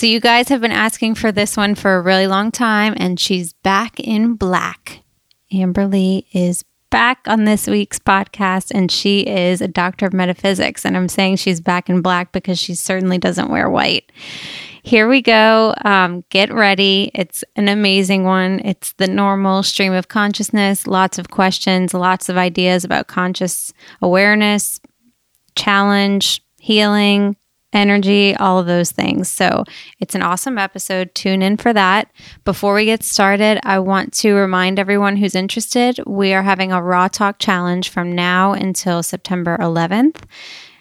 So, you guys have been asking for this one for a really long time, and she's back in black. Amber Lee is back on this week's podcast, and she is a doctor of metaphysics. And I'm saying she's back in black because she certainly doesn't wear white. Here we go. Um, get ready. It's an amazing one. It's the normal stream of consciousness, lots of questions, lots of ideas about conscious awareness, challenge, healing, energy, all of those things. So it's an awesome episode. Tune in for that. Before we get started, I want to remind everyone who's interested we are having a Raw Talk challenge from now until September 11th.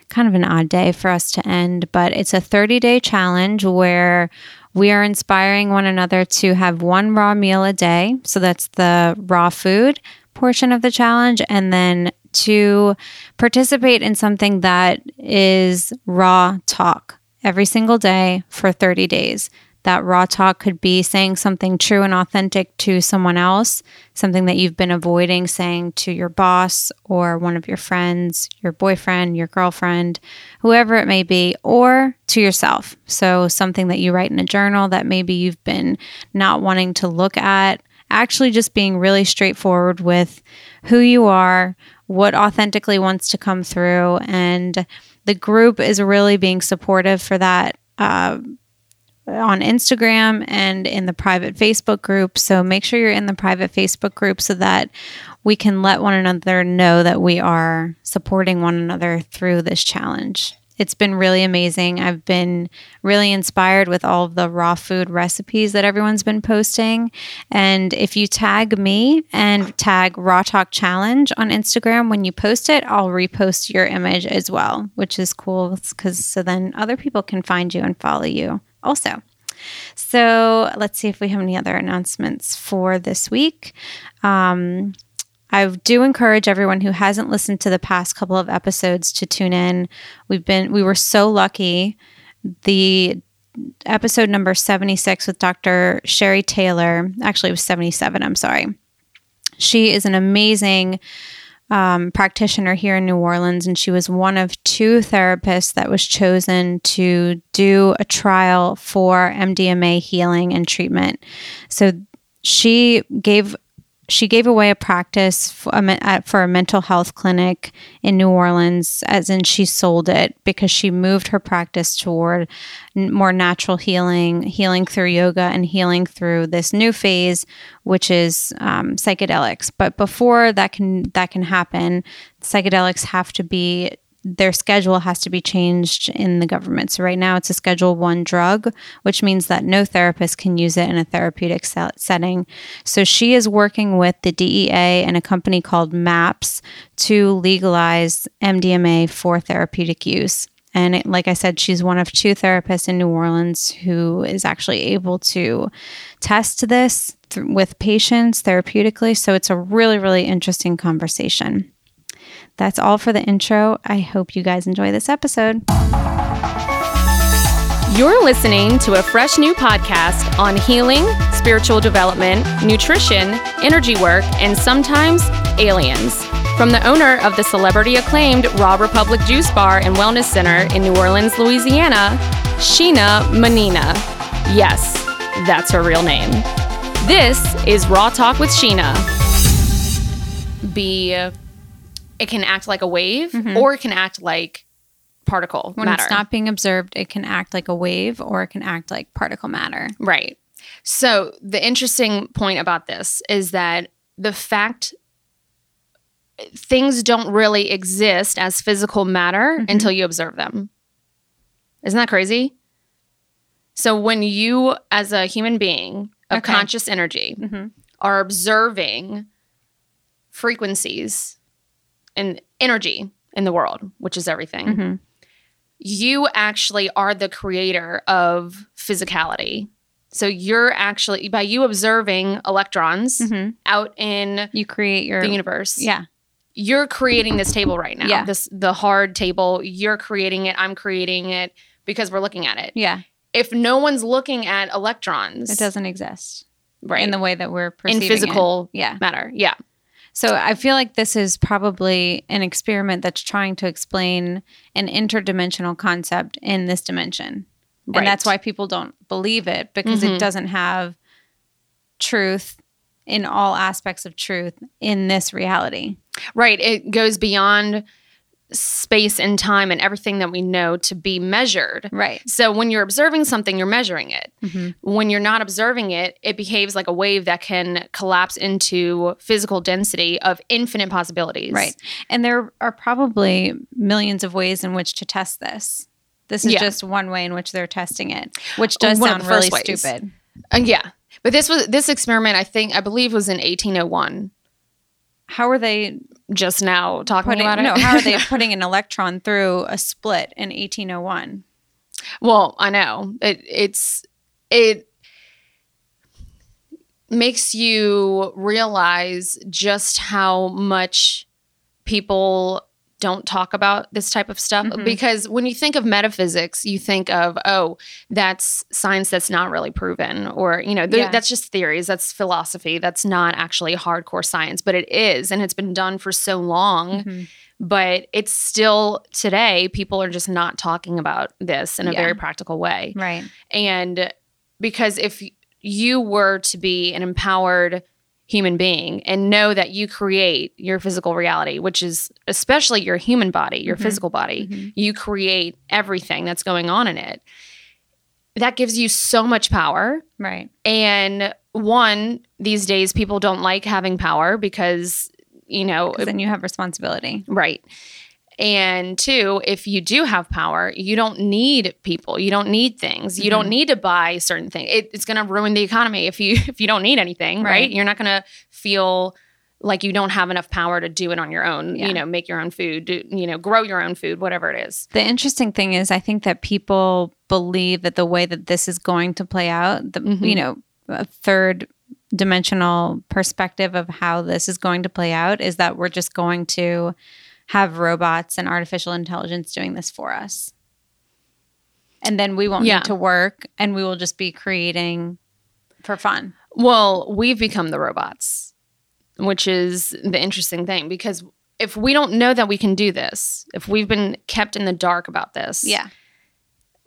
Kind of an odd day for us to end, but it's a 30 day challenge where we are inspiring one another to have one raw meal a day. So that's the raw food portion of the challenge. And then to participate in something that is raw talk every single day for 30 days. That raw talk could be saying something true and authentic to someone else, something that you've been avoiding saying to your boss or one of your friends, your boyfriend, your girlfriend, whoever it may be, or to yourself. So, something that you write in a journal that maybe you've been not wanting to look at, actually just being really straightforward with who you are, what authentically wants to come through. And the group is really being supportive for that. Uh, on Instagram and in the private Facebook group. So make sure you're in the private Facebook group so that we can let one another know that we are supporting one another through this challenge. It's been really amazing. I've been really inspired with all of the raw food recipes that everyone's been posting. And if you tag me and tag Raw Talk Challenge on Instagram when you post it, I'll repost your image as well, which is cool because so then other people can find you and follow you also. So let's see if we have any other announcements for this week. Um, I do encourage everyone who hasn't listened to the past couple of episodes to tune in. We've been we were so lucky. The episode number 76 with Dr. Sherry Taylor, actually it was 77, I'm sorry. She is an amazing um, practitioner here in New Orleans, and she was one of two therapists that was chosen to do a trial for MDMA healing and treatment. So she gave she gave away a practice for a, for a mental health clinic in New Orleans, as in she sold it because she moved her practice toward more natural healing, healing through yoga, and healing through this new phase, which is um, psychedelics. But before that can that can happen, psychedelics have to be their schedule has to be changed in the government. So right now it's a Schedule One drug, which means that no therapist can use it in a therapeutic setting. So she is working with the DEA and a company called MAPS to legalize MDMA for therapeutic use. And it, like I said, she's one of two therapists in New Orleans who is actually able to test this th- with patients therapeutically. So it's a really, really interesting conversation. That's all for the intro. I hope you guys enjoy this episode. You're listening to a fresh new podcast on healing, spiritual development, nutrition, energy work, and sometimes aliens. From the owner of the celebrity acclaimed Raw Republic Juice Bar and Wellness Center in New Orleans, Louisiana, Sheena Manina. Yes, that's her real name. This is Raw Talk with Sheena. Be it can act like a wave mm-hmm. or it can act like particle when matter. it's not being observed it can act like a wave or it can act like particle matter right so the interesting point about this is that the fact things don't really exist as physical matter mm-hmm. until you observe them isn't that crazy so when you as a human being of okay. conscious energy mm-hmm. are observing frequencies and energy in the world, which is everything. Mm-hmm. You actually are the creator of physicality. So you're actually by you observing electrons mm-hmm. out in you create your the universe. Yeah. You're creating this table right now. Yeah. This the hard table. You're creating it. I'm creating it because we're looking at it. Yeah. If no one's looking at electrons, it doesn't exist. Right. In the way that we're perceiving in physical it. yeah. matter. Yeah. So I feel like this is probably an experiment that's trying to explain an interdimensional concept in this dimension. And that's why people don't believe it because Mhm. it doesn't have truth in all aspects of truth in this reality. Right. It goes beyond space and time and everything that we know to be measured. Right. So when you're observing something, you're measuring it. Mhm. When you're not observing it, it behaves like a wave that can collapse into physical density of infinite possibilities. Right. And there are probably millions of ways in which to test this. This is Yeah. just one way in which they're testing it, which does One sound really ways. stupid. Uh, yeah. But this was this experiment, I think, I believe was in 1801. How are they Just now talking putting about it. no, how are they putting an electron through a split in 1801? Well, I know it. It's it makes you realize just how much people don't talk about this type of stuff Mhm. because when you think of metaphysics you think of oh that's science that's not really proven or you know th- Yeah. that's just theories that's philosophy that's not actually hardcore science but it is and it's been done for so long Mhm. but it's still today people are just not talking about this in a Yeah. very practical way Right. and because if you were to be an empowered human being and know that you create your physical reality which is especially your human body your Mhm. physical body Mhm. you create everything that's going on in it that gives you so much power Right. and one these days people don't like having power because you know, then you have responsibility. Right. And two, if you do have power, you don't need people. You don't need things. You don't Mhm. need to buy certain things. It, it's going to ruin the economy if you if you don't need anything, right? Right. You're not going to feel like you don't have enough power to do it on your own. Yeah. You know, make your own food, do, you know, grow your own food, whatever it is. The interesting thing is, I think that people believe that the way that this is going to play out, the Mhm. you know, a third dimensional perspective of how this is going to play out is that we're just going to have robots and artificial intelligence doing this for us. And then we won't Yeah. need to work and we will just be creating for fun. Well, we've become the robots, which is the interesting thing because if we don't know that we can do this, if we've been kept in the dark about this, yeah,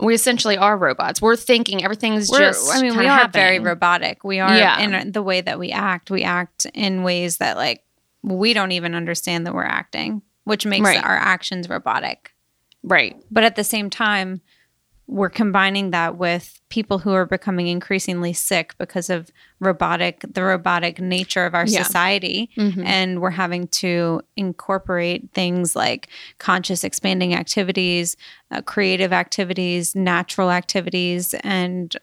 we essentially are robots. We're thinking everything's We're, just. I mean, we are very robotic. We are Yeah. in the way that we act. We act in ways that like we don't even understand that we're acting, which makes Right. our actions robotic. right. But at the same time, we're combining that with people who are becoming increasingly sick because of robotic the robotic nature of our Yeah. society Mhm. and we're having to incorporate things like conscious expanding activities uh, creative activities natural activities and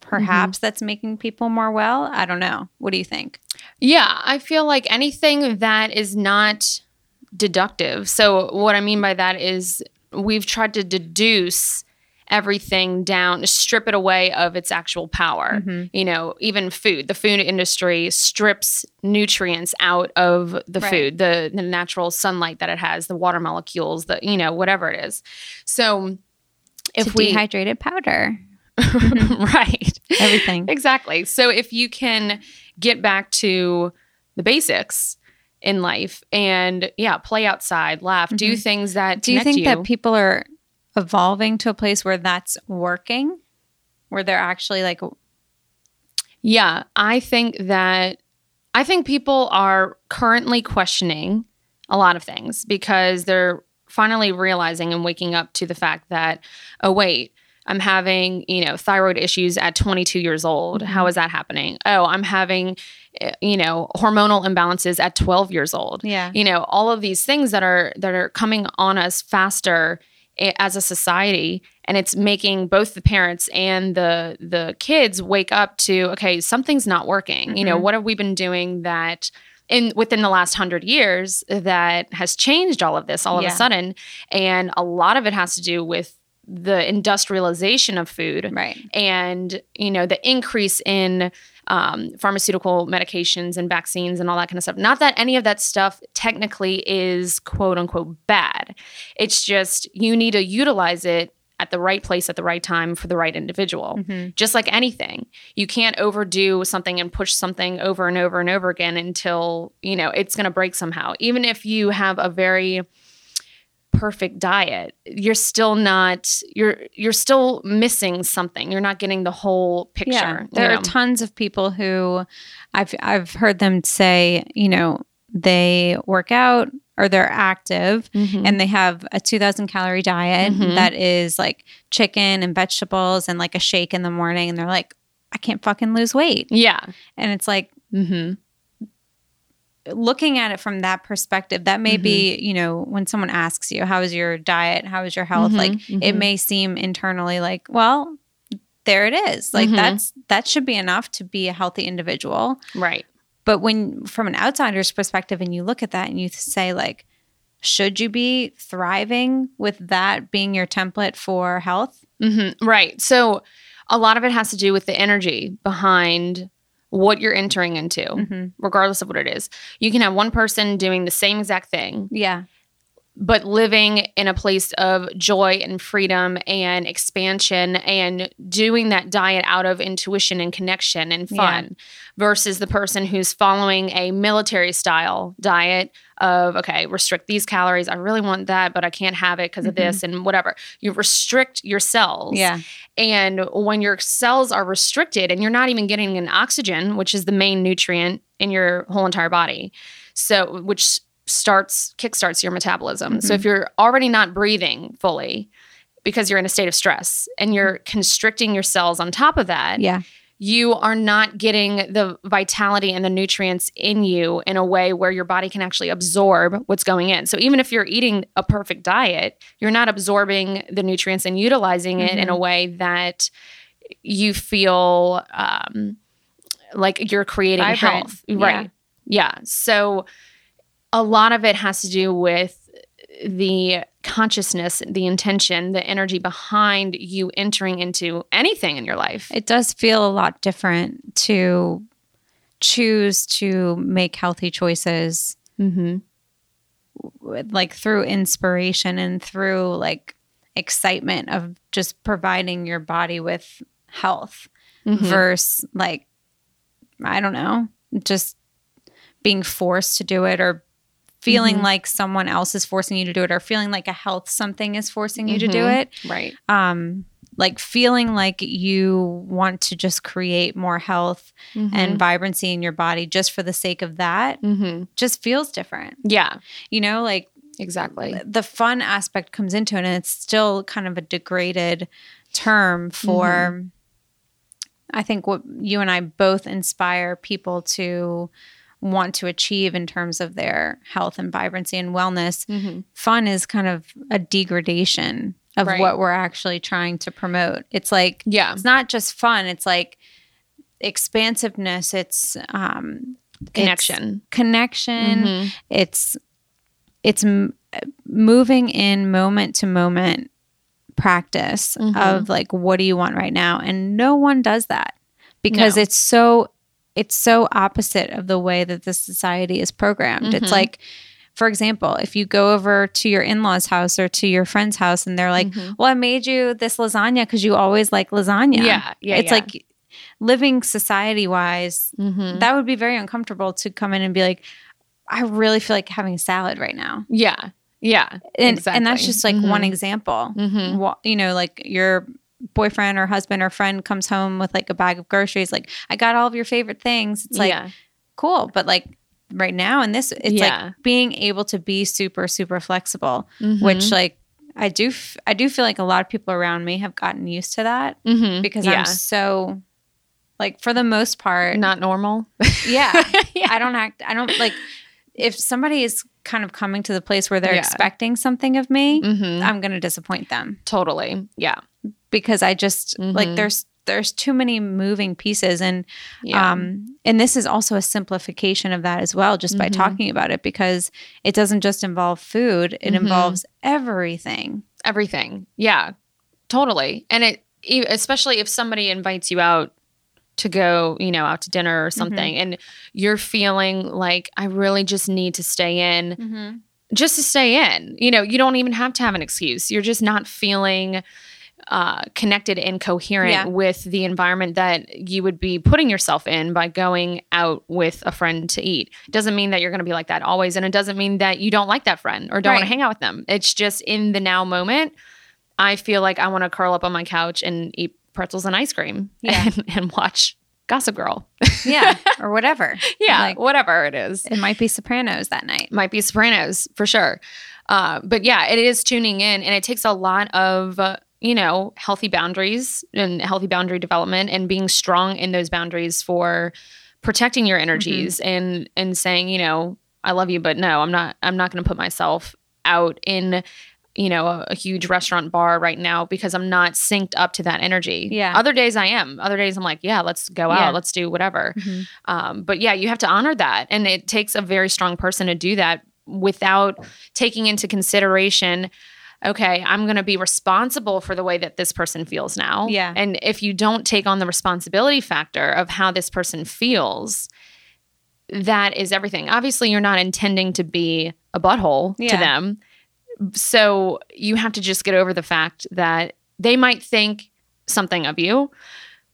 perhaps Mm-hmm. that's making people more well i don't know what do you think Yeah, I feel like anything that is not deductive. So, what I mean by that is we've tried to deduce everything down, strip it away of its actual power. Mhm. You know, even food, the food industry strips nutrients out of the Right. food, the, the natural sunlight that it has, the water molecules, the, you know, whatever it is. So, if we, dehydrated powder right. everything Exactly. So if you can get back to the basics in life and yeah, play outside, laugh, do Mhm. things that do you think that people are evolving to a place where that's working where they're actually like yeah, I think that I think people are currently questioning a lot of things because they're finally realizing and waking up to the fact that oh wait, I'm having, you know, thyroid issues at 22 years old. How is that happening? Oh, I'm having eh, you know, hormonal imbalances at 12 years old. yeah you know all of these things that are that are coming on us faster as a society and it's making both the parents and the the kids wake up to okay something's not working you know Mhm. what have we been doing that in within the last 100 years that has changed all of this all of a sudden and a lot of it has to do with the industrialization of food right. and you know the increase in um, pharmaceutical medications and vaccines and all that kind of stuff. Not that any of that stuff technically is quote unquote bad. It's just you need to utilize it at the right place at the right time for the right individual. Mhm. just like anything you can't overdo something and push something over and over and over again until you know it's going to break somehow. Even if you have a very perfect diet you're still not you're you're still missing something you're not getting the whole picture Yeah, you there know? are tons of people who I've I've heard them say, you know, they work out or they're active Mhm. and they have a 2000 calorie diet Mhm. that is like chicken and vegetables and like a shake in the morning and they're like I can't fucking lose weight. yeah And it's like mm-hmm. Looking at it from that perspective, that may be, Mm-hmm. you know, when someone asks you, how is your diet? How is your health? Mhm, Like it mhm. may seem internally like, well, there it is. Like Mhm. that's that should be enough to be a healthy individual. right But when from an outsider's perspective and you look at that and you say like, should you be thriving with that being your template for health? hmm Right. So a lot of it has to do with the energy behind what you're entering into, Mm-hmm. regardless of what it is. You can have one person doing the same exact thing, Yeah. But living in a place of joy and freedom and expansion and doing that diet out of intuition and connection and fun versus the person who's following a military style diet of okay restrict these calories i really want that but i can't have it because of mm-hmm. this and whatever. You restrict your cells Yeah. and when your cells are restricted and you're not even getting an oxygen, which is the main nutrient in your whole entire body, so which starts kickstarts your metabolism. So if mm-hmm. you're already not breathing fully because you're in a state of stress and you're mm-hmm. constricting your cells on top of that, Yeah. you are not getting the vitality and the nutrients in you in a way where your body can actually absorb what's going in. So even if you're eating a perfect diet, you're not absorbing the nutrients and utilizing it in a mm-hmm. way that you feel um, like you're creating Vibrant. health. Right. Yeah. So a lot of it has to do with the consciousness, the intention, the energy behind you entering into anything in your life. It does feel a lot different to choose to make healthy choices Mm-hmm. like through inspiration and through like excitement of just providing your body with health Mm-hmm. versus like I don't know, just being forced to do it or feeling Mhm. like someone else is forcing you to do it or feeling like a health something is forcing you to do Mhm. it. Right. Um like feeling like you want to just create more health and vibrancy in your body just for the sake of that Mm-hmm. just feels different. Yeah. You know, like Exactly. the fun aspect comes into it and it's still kind of a degraded term for Mm-hmm. i think what you and i both inspire people to want to achieve in terms of their health and vibrancy and wellness Mm-hmm. fun is kind of a degradation of Right. what we're actually trying to promote it's like Yeah. it's not just fun it's like expansiveness it's um it's Connection. connection Mhm. it's it's m- moving in moment to moment practice Mhm. of like what do you want right now and no one does that because No. it's so it's so opposite of the way that the society is programmed it's Mhm. like for example if you go over to your in-laws house or to your friend's house and they're like Mhm. well i made you this lasagna because you always like lasagna Yeah. Yeah. it's yeah. like living society wise Mhm. that would be very uncomfortable to come in and be like i really feel like having a salad right now yeah. Yeah. and, Exactly. and that's just like one Mhm. example Mhm. You know like your boyfriend or husband or friend comes home with like a bag of groceries like i got all of your favorite things it's like yeah. cool but like right now in this it's Yeah. like being able to be super super flexible Mhm. which like i do f- i do feel like a lot of people around me have gotten used to that Mhm. because yeah. i'm so like for the most part not normal. yeah yeah. I don't act. I don't like if somebody is kind of coming to the place where they're Yeah. expecting something of me. Mhm. I'm going to disappoint them Totally. Yeah. Because I just like Mhm. there's there's too many moving pieces and Yeah. um and this is also a simplification of that as well just by Mhm. talking about it because it doesn't just involve food it Mhm. involves everything. everything. Yeah, totally. And it, especially if somebody invites you out to go, you know, out to dinner or something, and you're feeling like, I really just need to stay in, just to stay in. You know, you don't even have to have an excuse. You're just not feeling uh, connected and coherent Yeah. with the environment that you would be putting yourself in by going out with a friend to eat. It doesn't mean that you're going to be like that always, and it doesn't mean that you don't like that friend or don't want to hang out with them. It's just in the now moment. I feel like I want to curl up on my couch and eat pretzels and ice cream Yeah. and, and watch Gossip Girl. Yeah, or whatever. yeah, Like, whatever it is. it might be Sopranos that night. might be Sopranos for sure. Uh, but yeah, it is tuning in, and it takes a lot of uh, you know healthy boundaries and healthy boundary development, and being strong in those boundaries for protecting your energies and and saying you know I love you, but no, I'm not. I'm not going to put myself out in you know a, a huge restaurant bar right now because I'm not synced up to that energy. Yeah. Other days I am. Other days I'm like, yeah, let's go out. Yeah. Let's do whatever. Mhm. Um, but yeah, you have to honor that. And it takes a very strong person to do that without taking into consideration, okay, I'm going to be responsible for the way that this person feels now. Yeah. And if you don't take on the responsibility factor of how this person feels, that is everything. Obviously, you're not intending to be a butthole to them. So you have to just get over the fact that they might think something of you,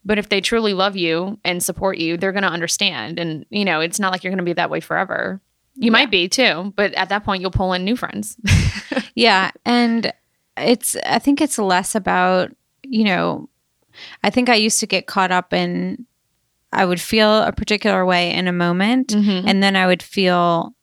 but if they truly love you and support you, they're going to understand. And, you know, it's not like you're going to be that way forever. You might be too, but at that point, you'll pull in new friends. Yeah, and it's I think it's less about, you know, I think I used to get caught up in I would feel a particular way in a moment Mm-hmm. and then I would feel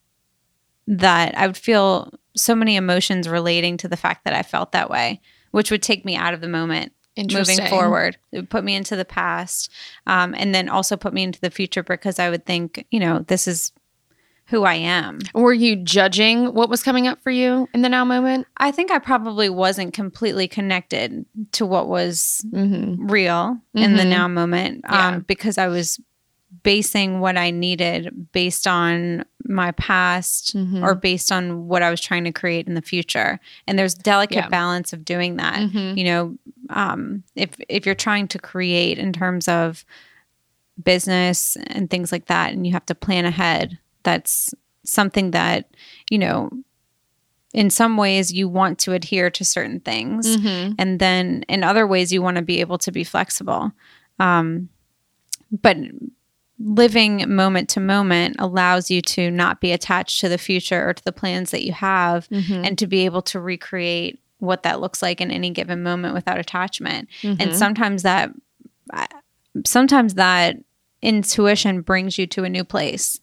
that I would feel so many emotions relating to the fact that I felt that way, which would take me out of the moment moving forward. It would put me into the past, um, and then also put me into the future because I would think, you know, this is who I am. Were you judging what was coming up for you in the now moment? I think I probably wasn't completely connected to what was Mm-hmm. real in the Mhm. now moment Yeah. um, because I was basing what I needed based on my past Mhm. or based on what I was trying to create in the future. And there's delicate Yeah. balance of doing that. Mhm. You know, um, if if you're trying to create in terms of business and things like that, and you have to plan ahead, that's something that you know. In some ways, you want to adhere to certain things, Mhm. and then in other ways you want to be able to be flexible um, but living moment to moment allows you to not be attached to the future or to the plans that you have Mhm. and to be able to recreate what that looks like in any given moment without attachment and Mhm. sometimes that sometimes that intuition brings you to a new place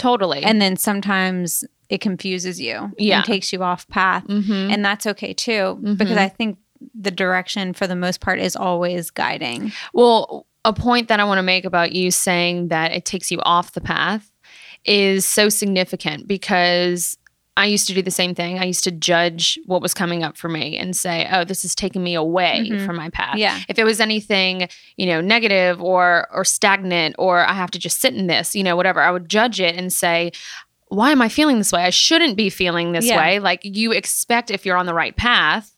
totally. and then sometimes it confuses you Yeah. and takes you off path Mhm. and that's okay too because Mhm. i think the direction for the most part is always guiding Well, a point that I want to make about you saying that it takes you off the path is so significant because I used to do the same thing. I used to judge what was coming up for me and say, "Oh, this is taking me away Mhm. from my path." Yeah. If it was anything, you know, negative or or stagnant or I have to just sit in this, you know, whatever, I would judge it and say, why am I feeling this way? I shouldn't be feeling this Yeah. way. Like you expect if you're on the right path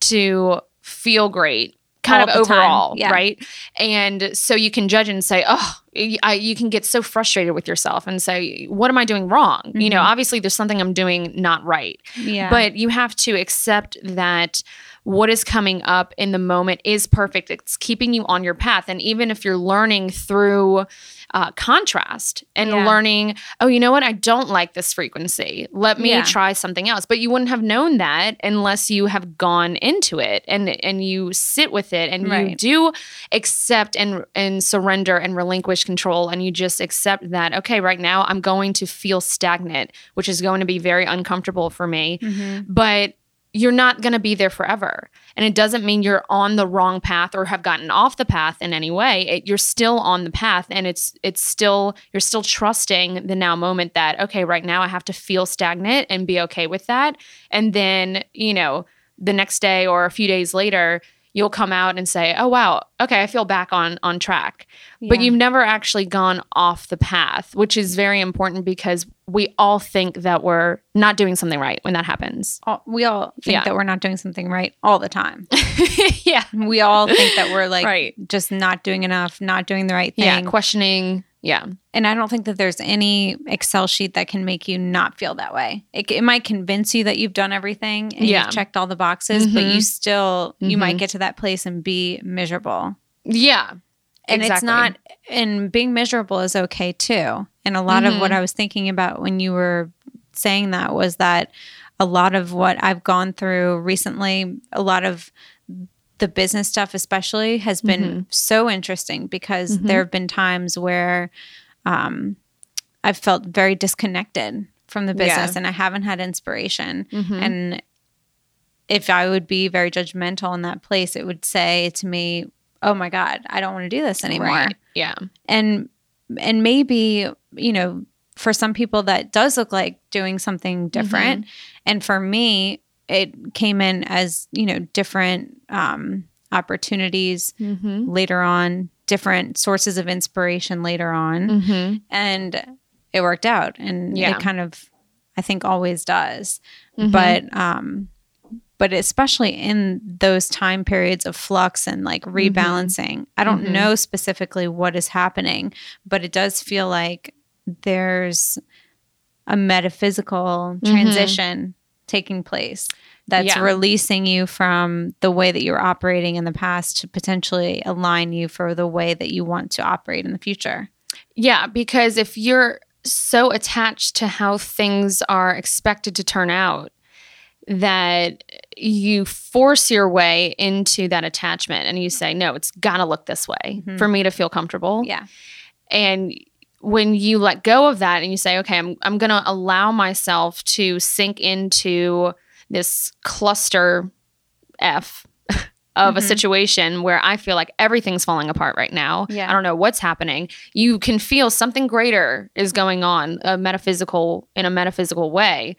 to feel great kind All of overall, Yeah. right? And so you can judge and say, oh, I, you can get so frustrated with yourself and say, what am I doing wrong? You know, Mhm. obviously there's something I'm doing not right. yeah But you have to accept that what is coming up in the moment is perfect. It's keeping you on your path. And even if you're learning through uh, contrast and Yeah. learning, oh, you know what? I don't like this frequency. Let me Yeah. try something else. But you wouldn't have known that unless you have gone into it and and you sit with it and you do accept and and surrender and relinquish control and you just accept that okay right now i'm going to feel stagnant which is going to be very uncomfortable for me Mhm. but you're not going to be there forever. And it doesn't mean you're on the wrong path or have gotten off the path in any way. It, you're still on the path and it's it's still you're still trusting the now moment that okay right now i have to feel stagnant and be okay with that. And then you know the next day or a few days later you'll come out and say oh wow okay i feel back on on track. But you've never actually gone off the path which is very important because we all think that we're not doing something right when that happens. All, we all think Yeah. that we're not doing something right all the time. Yeah. We all think that we're like Right. just not doing enough not doing the right thing. yeah questioning Yeah. And I don't think that there's any Excel sheet that can make you not feel that way. It, it might convince you that you've done everything and Yeah. you've checked all the boxes, but Mhm. you still you might Mhm. get to that place and be miserable. Yeah. And it's Exactly. not and being miserable is okay too. And a lot of what Mhm. I was thinking about when you were saying that was that a lot of what I've gone through recently, a lot of the business stuff especially has been Mhm. so interesting because Mhm. there have been times where um, I've felt very disconnected from the Yeah. business and I haven't had inspiration. Mhm. And if I would be very judgmental in that place, it would say to me, "Oh my God, I don't want to do this anymore." Right. Yeah. And and maybe you know, for some people that does look like doing something different, and for me, it came in as you know different um, opportunities Mm-hmm. later on, different sources of inspiration later on Mm-hmm. and it worked out and Yeah. it kind of i think always does Mhm. but um but especially in those time periods of flux and like rebalancing i don't Mhm. know specifically what is happening but it does feel like there's a metaphysical Mhm. transition taking place that's Yeah. releasing you from the way that you're operating in the past to potentially align you for the way that you want to operate in the future Yeah, because if you're so attached to how things are expected to turn out that you force your way into that attachment and you say, no, it's got to look this way Mhm. for me to feel comfortable. yeah And when you let go of that and you say, okay, I'm, I'm going to allow myself to sink into this cluster F of a Mhm. situation where I feel like everything's falling apart right now. Yeah. I don't know what's happening. You can feel something greater is going on, a metaphysical in a metaphysical way.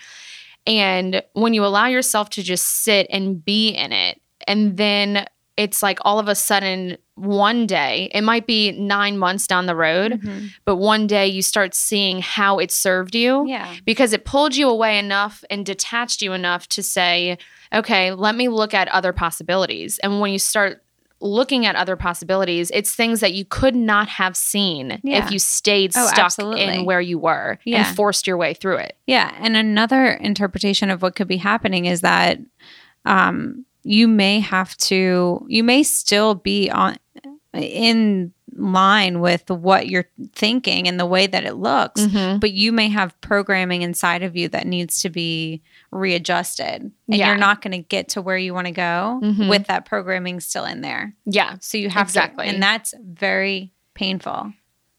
And when you allow yourself to just sit and be in it, and then it's like all of a sudden one day, it might be nine months down the road, but one day you start seeing how it served you Yeah. because it pulled you away enough and detached you enough to say, okay, let me look at other possibilities. And when you start looking at other possibilities, it's things that you could not have seen Yeah. if you stayed Oh, stuck absolutely. in where you were Yeah. and forced your way through it. Yeah. And another interpretation of what could be happening is that um, you may have to, you may still be on in line with what you're thinking and the way that it looks, Mhm. but you may have programming inside of you that needs to be readjusted. And Yeah. you're not going to get to where you want to go Mhm. with that programming still in there. Yeah. So you have Exactly. to, and that's very painful.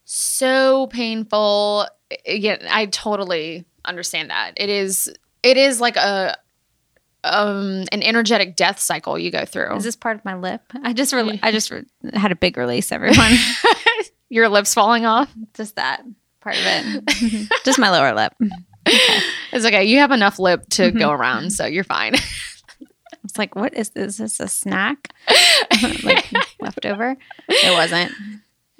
so painful. Yeah, I totally understand that. It is it is like a um an energetic death cycle you go through. Is this part of my lip? I just, re- I just re- had a big release, everyone. Your lips falling off? just that part of it. just my lower lip. It's okay. You have enough lip to Mm-hmm. go around, so you're fine. It's like, what is this? Is this a snack? like leftover? It wasn't.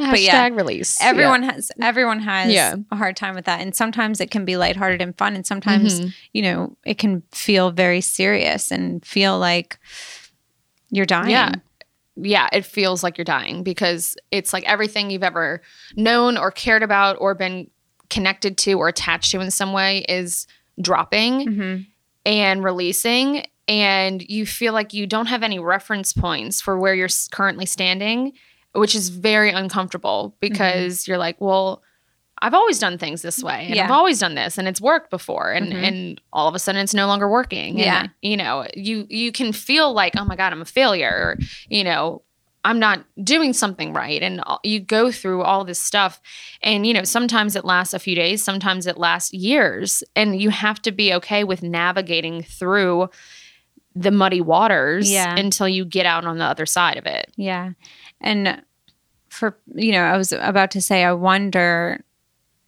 Hashtag yeah, release. Everyone has everyone has Yeah. a hard time with that. And sometimes it can be lighthearted and fun. And sometimes, Mhm. you know, it can feel very serious and feel like you're dying. Yeah. yeah, it feels like you're dying because it's like everything you've ever known or cared about or been connected to or attached to in some way is dropping hmm and releasing. And you feel like you don't have any reference points for where you're currently standing, which is very uncomfortable because you're like, well, I've always done things this way, and Yeah. I've always done this, and it's worked before, and Mhm. and all of a sudden it's no longer working. Yeah. and, you know, you you can feel like, oh my god, I'm a failure. Or, you know, I'm not doing something right, and you go through all this stuff, and you know, sometimes it lasts a few days, sometimes it lasts years, and you have to be okay with navigating through the muddy waters Yeah. until you get out on the other side of it. Yeah. And for, you know, I was about to say, I wonder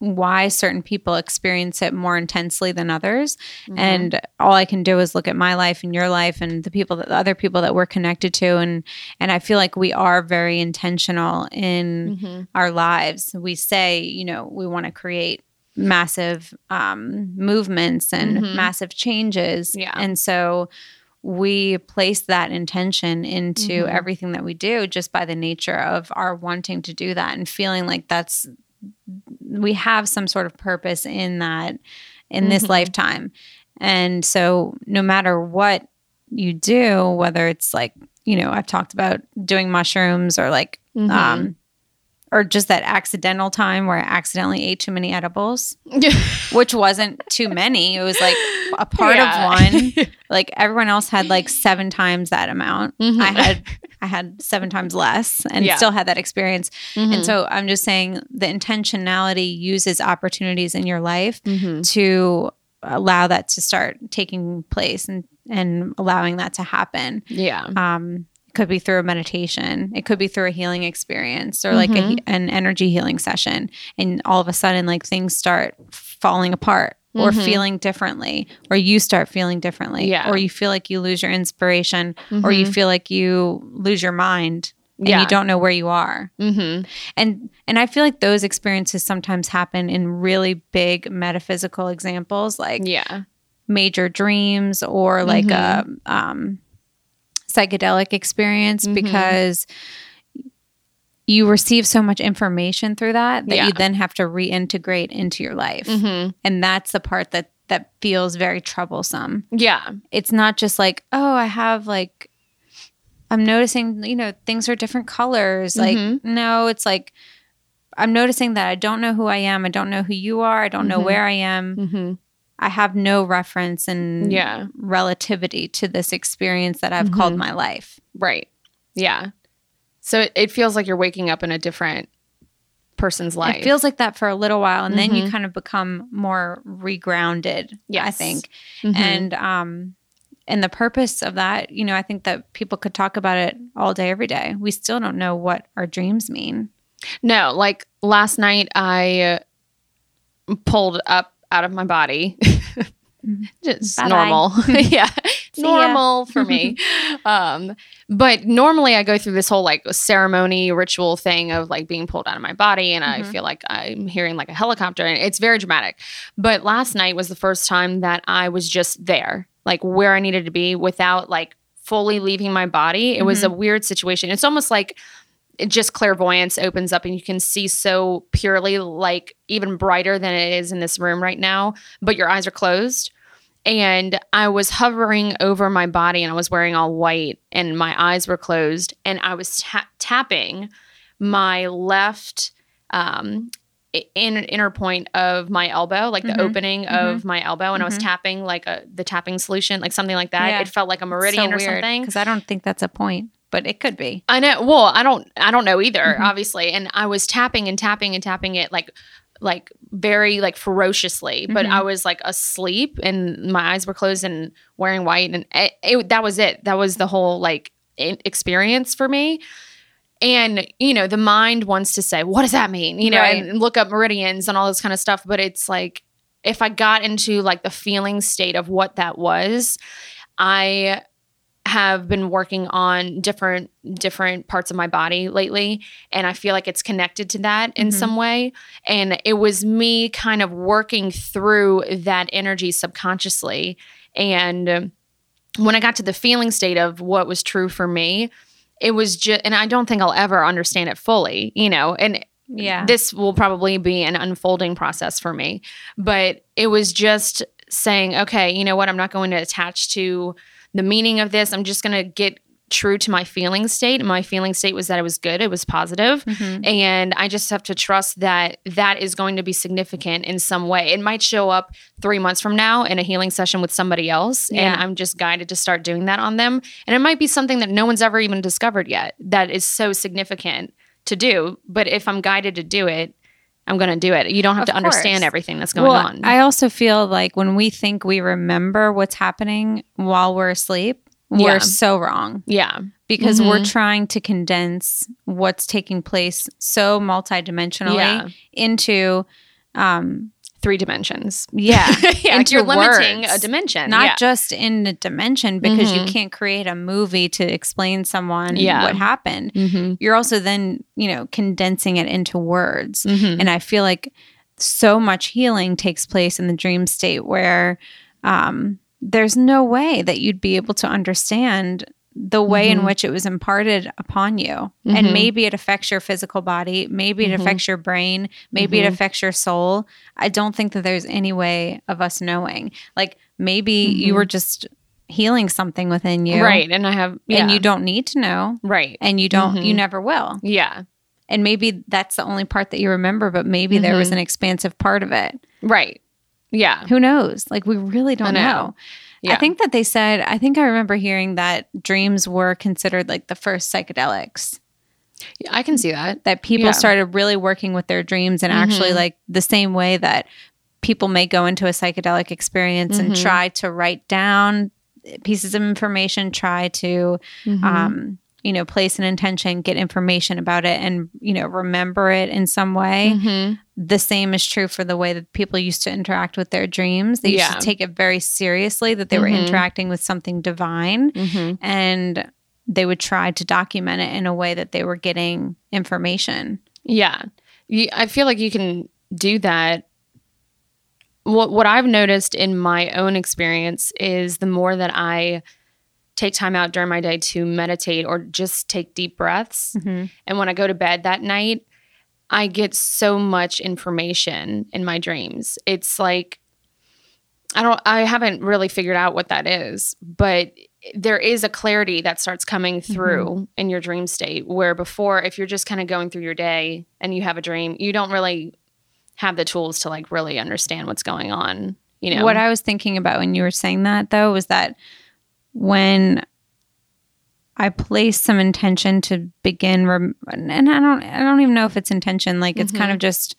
why certain people experience it more intensely than others. Mm-hmm. And all I can do is look at my life and your life and the people that the other people that we're connected to. And, and I feel like we are very intentional in Mhm. our lives. We say, you know, we want to create massive um, movements and Mhm. massive changes. Yeah. And so we place that intention into Mhm. everything that we do just by the nature of our wanting to do that and feeling like that's we have some sort of purpose in that in this Mhm. lifetime. And so no matter what you do, whether it's like, you know, I've talked about doing mushrooms or like Mhm. um or just that accidental time where I accidentally ate too many edibles, which wasn't too many. It was like a part Yeah. of one. Like everyone else had like seven times that amount. Mhm. I had I had seven times less and Yeah. still had that experience. Mhm. And so I'm just saying the intentionality uses opportunities in your life Mhm. to allow that to start taking place and and allowing that to happen. yeah. Um, it could be through a meditation. It could be through a healing experience or like a, Mhm. he- an energy healing session. And all of a sudden, like things start falling apart or Mhm. feeling differently, or you start feeling differently, Yeah. or you feel like you lose your inspiration, or you Mhm. feel like you lose your mind and Yeah. you don't know where you are. Mhm. And and I feel like those experiences sometimes happen in really big metaphysical examples, like Yeah. major dreams or like a um, psychedelic experience Mhm. because you receive so much information through that that Yeah. you then have to reintegrate into your life Mhm. and that's the part that that feels very troublesome Yeah. it's not just like oh i have like i'm noticing you know things are different colors like Mhm. no it's like i'm noticing that i don't know who i am i don't know who you are i don't know Mhm. where i am Mhm. I have no reference and Yeah. relativity to this experience that I've called Mhm. my life. Right. Yeah. So it, it feels like you're waking up in a different person's life. It feels like that for a little while, and then you Mhm. kind of become more regrounded. I Yes. think, Mhm. and um, and the purpose of that, you know, I think that people could talk about it all day, every day. We still don't know what our dreams mean. No, like last night I uh, pulled up out of my body. Just Bye-bye. normal. yeah. Normal for me. um, but normally I go through this whole like ceremony ritual thing of like being pulled out of my body and I Mhm. feel like I'm hearing like a helicopter and it's very dramatic. But last night was the first time that I was just there, like where I needed to be without like fully leaving my body. It was a weird situation. It's almost like it just clairvoyance opens up and you can see so purely like even brighter than it is in this room right now but your eyes are closed. And i was hovering over my body and i was wearing all white and my eyes were closed. And i was ta- tapping my left um in inner point of my elbow like the Mhm. opening of my elbow. And i was Mhm. tapping like a the tapping solution like something like that. Yeah. it felt like a meridian or something. because I don't think that's a point, but it could be. I know. Well, I don't. I don't know either. Mhm. Obviously, and I was tapping and tapping and tapping it like, like very like ferociously. But Mhm. I was like asleep and my eyes were closed and wearing white, and it, it, that was it. That was the whole like experience for me. And you know, the mind wants to say, "What does that mean?" You know, Right. and look up meridians and all this kind of stuff. But it's like if I got into like the feeling state of what that was, I have been working on different different parts of my body lately and I feel like it's connected to that in Mhm. some way and it was me kind of working through that energy subconsciously and um, when I got to the feeling state of what was true for me it was just and I don't think I'll ever understand it fully you know and Yeah. this will probably be an unfolding process for me. But it was just saying, okay, you know what? I'm not going to attach to the meaning of this. I'm just going to get true to my feeling state. My feeling state was that it was good, it was positive. Mhm. And I just have to trust that that is going to be significant in some way. It might show up three months from now in a healing session with somebody else. Yeah. And I'm just guided to start doing that on them. And it might be something that no one's ever even discovered yet that is so significant to do. But if I'm guided to do it, I'm going to do it. You don't have Of to understand everything that's going well, on. I also feel like when we think we remember what's happening while we're asleep, Yeah. we're so wrong yeah. because we're Mhm. trying to condense what's taking place so multidimensionally Yeah. into um Three dimensions. yeah, yeah. into You're limiting a dimension. not yeah. just in a dimension because you Mhm. can't create a movie to explain someone Yeah. what happened. Mm-hmm. You're also then, you know, condensing it into words. Mm-hmm. And I feel like so much healing takes place in the dream state where um, there's no way that you'd be able to understand the way in Mhm. which it was imparted upon you. Mhm. And maybe it affects your physical body, maybe it Mhm. affects your brain, maybe it affects your soul. I don't think that there's any way of us knowing. Like maybe you Mhm. were just healing something within you. Right. And I have, yeah. And you don't need to know. right. And you don't, you Mhm. never will. Yeah. And maybe that's the only part that you remember, but maybe there was an expansive part of it. Right. Yeah. Who knows? Like we really don't know. know. Yeah. I think that they said, I think I remember hearing that dreams were considered like the first psychedelics, Yeah, I can see that. that people Yeah. started really working with their dreams and actually Mhm. like the same way that people may go into a psychedelic experience and Mhm. try to write down pieces of information, try to, Mhm. um, you know, place an intention, get information about it and, you know, remember it in some way. Mhm. the same is true for the way that people used to interact with their dreams. They used to take it very seriously that they were Mhm. interacting with something divine Mhm. and they would try to document it in a way that they were getting information. Yeah. I feel like you can do that. What what I've noticed in my own experience is the more that I take time out during my day to meditate or just take deep breaths mm-hmm. and when I go to bed that night, I get so much information in my dreams. It's like I don't I haven't really figured out what that is, but there is a clarity that starts coming mm-hmm. through in your dream state where before if you're just kind of going through your day and you have a dream, you don't really have the tools to like really understand what's going on, you know. What I was thinking about when you were saying that though was that when I place some intention to begin rem- and I don't I don't even know if it's intention like it's kind of just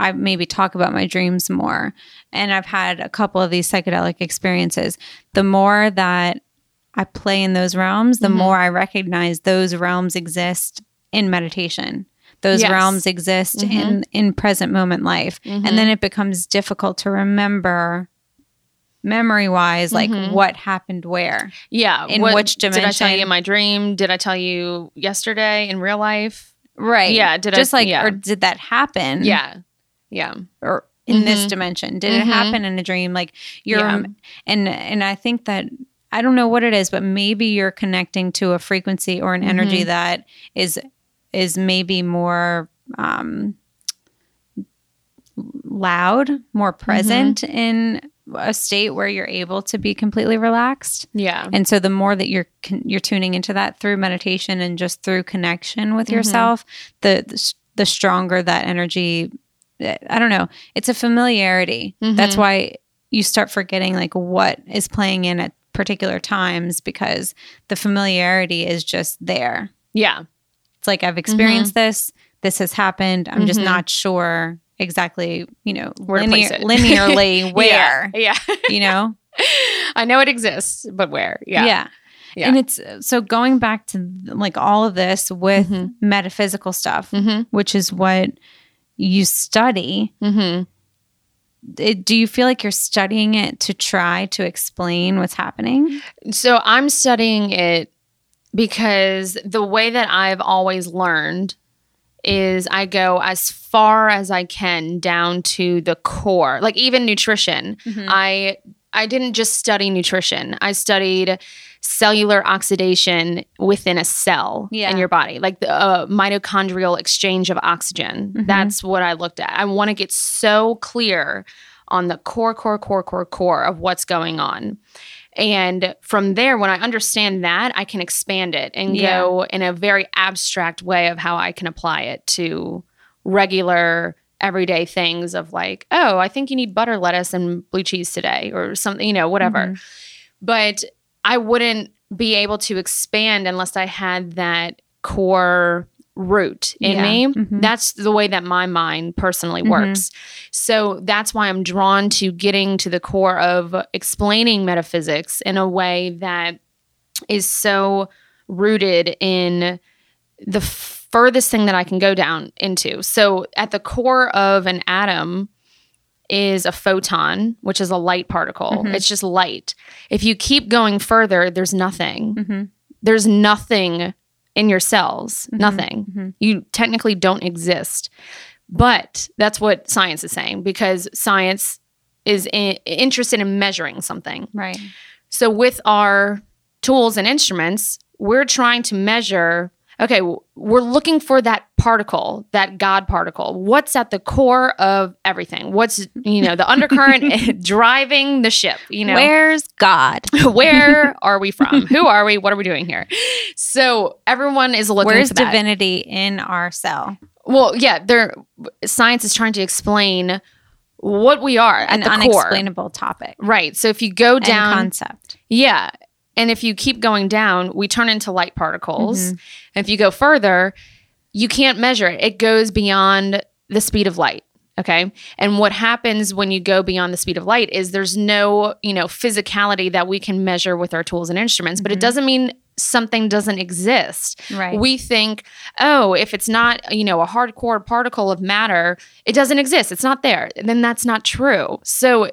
I maybe talk about my dreams more and I've had a couple of these psychedelic experiences the more that I play in those realms the Mhm. more I recognize those realms exist in meditation those Yes. realms exist Mhm. in in present moment life and then it becomes difficult to remember memory wise like Mhm. what happened where yeah, in what- which dimension. Did I tell you in my dream? Did I tell you yesterday in real life? right Yeah, did I- just like yeah. or did that happen Yeah. Yeah. or in this Mhm. dimension did it Mhm. happen in a dream like you're Yeah. and and i think that i don't know what it is but maybe you're connecting to a frequency or an energy Mhm. that is is maybe more um loud more present in a state where you're able to be completely relaxed Yeah. and so the more that you're you're tuning into that through meditation and just through connection with Mhm. yourself, the, the the stronger that energy. I don't know. It's a familiarity. That's Mhm. why you start forgetting like what is playing in at particular times because the familiarity is just there. Yeah. It's like I've experienced this. This has happened. I'm just Mhm. not sure exactly. You know, linear, linearly where. Yeah. You know. I know it exists, but where? Yeah. yeah. Yeah. And it's so going back to like all of this with Mhm. metaphysical stuff, Mm-hmm. which is what you study. Mm-hmm. It, do you feel like you're studying it to try to explain what's happening? So I'm studying it because the way that I've always learned is I go as far as I can down to the core. Like even nutrition. I I didn't just study nutrition. I studied cellular oxidation within a cell Yeah. in your body, like the uh, mitochondrial exchange of oxygen. Mhm. That's what I looked at. I want to get so clear on the core, core, core, core, core of what's going on. And from there, when I understand that, I can expand it and Yeah. go in a very abstract way of how I can apply it to regular everyday things of like, oh, I think you need butter, lettuce, and blue cheese today, or something, you know, whatever. Mhm. But I wouldn't be able to expand unless I had that core root in Yeah. me. Mhm. That's the way that my mind personally Mhm. works. So that's why I'm drawn to getting to the core of explaining metaphysics in a way that is so rooted in the furthest thing that I can go down into. So at the core of an atom is a photon, which is a light particle. Mhm. It's just light. If you keep going further, there's nothing. Mhm. There's nothing in your cells. Mhm. Nothing. Mhm. You technically don't exist. But that's what science is saying because science is i- interested in measuring something. Right. So with our tools and instruments, we're trying to measure okay, we're looking for that particle, that God particle. What's at the core of everything? What's, you know, the undercurrent eh, driving the ship, you know? Where's God? Where are we from? Who are we? What are we doing here? So everyone is looking Where's for that. divinity in our cell? Well, yeah, there science is trying to explain what we are at An the core. unexplainable topic. Right. So if you go down concept. Yeah. And if you keep going down, we turn into light particles. Mhm. And if you go further, you can't measure it. It goes beyond the speed of light. Okay. And what happens when you go beyond the speed of light is there's no, you know, physicality that we can measure with our tools and instruments, but it Mhm. doesn't mean something doesn't exist. Right. We think, oh, if it's not, you know, a hardcore particle of matter, it doesn't exist. It's not there. And then that's not true. So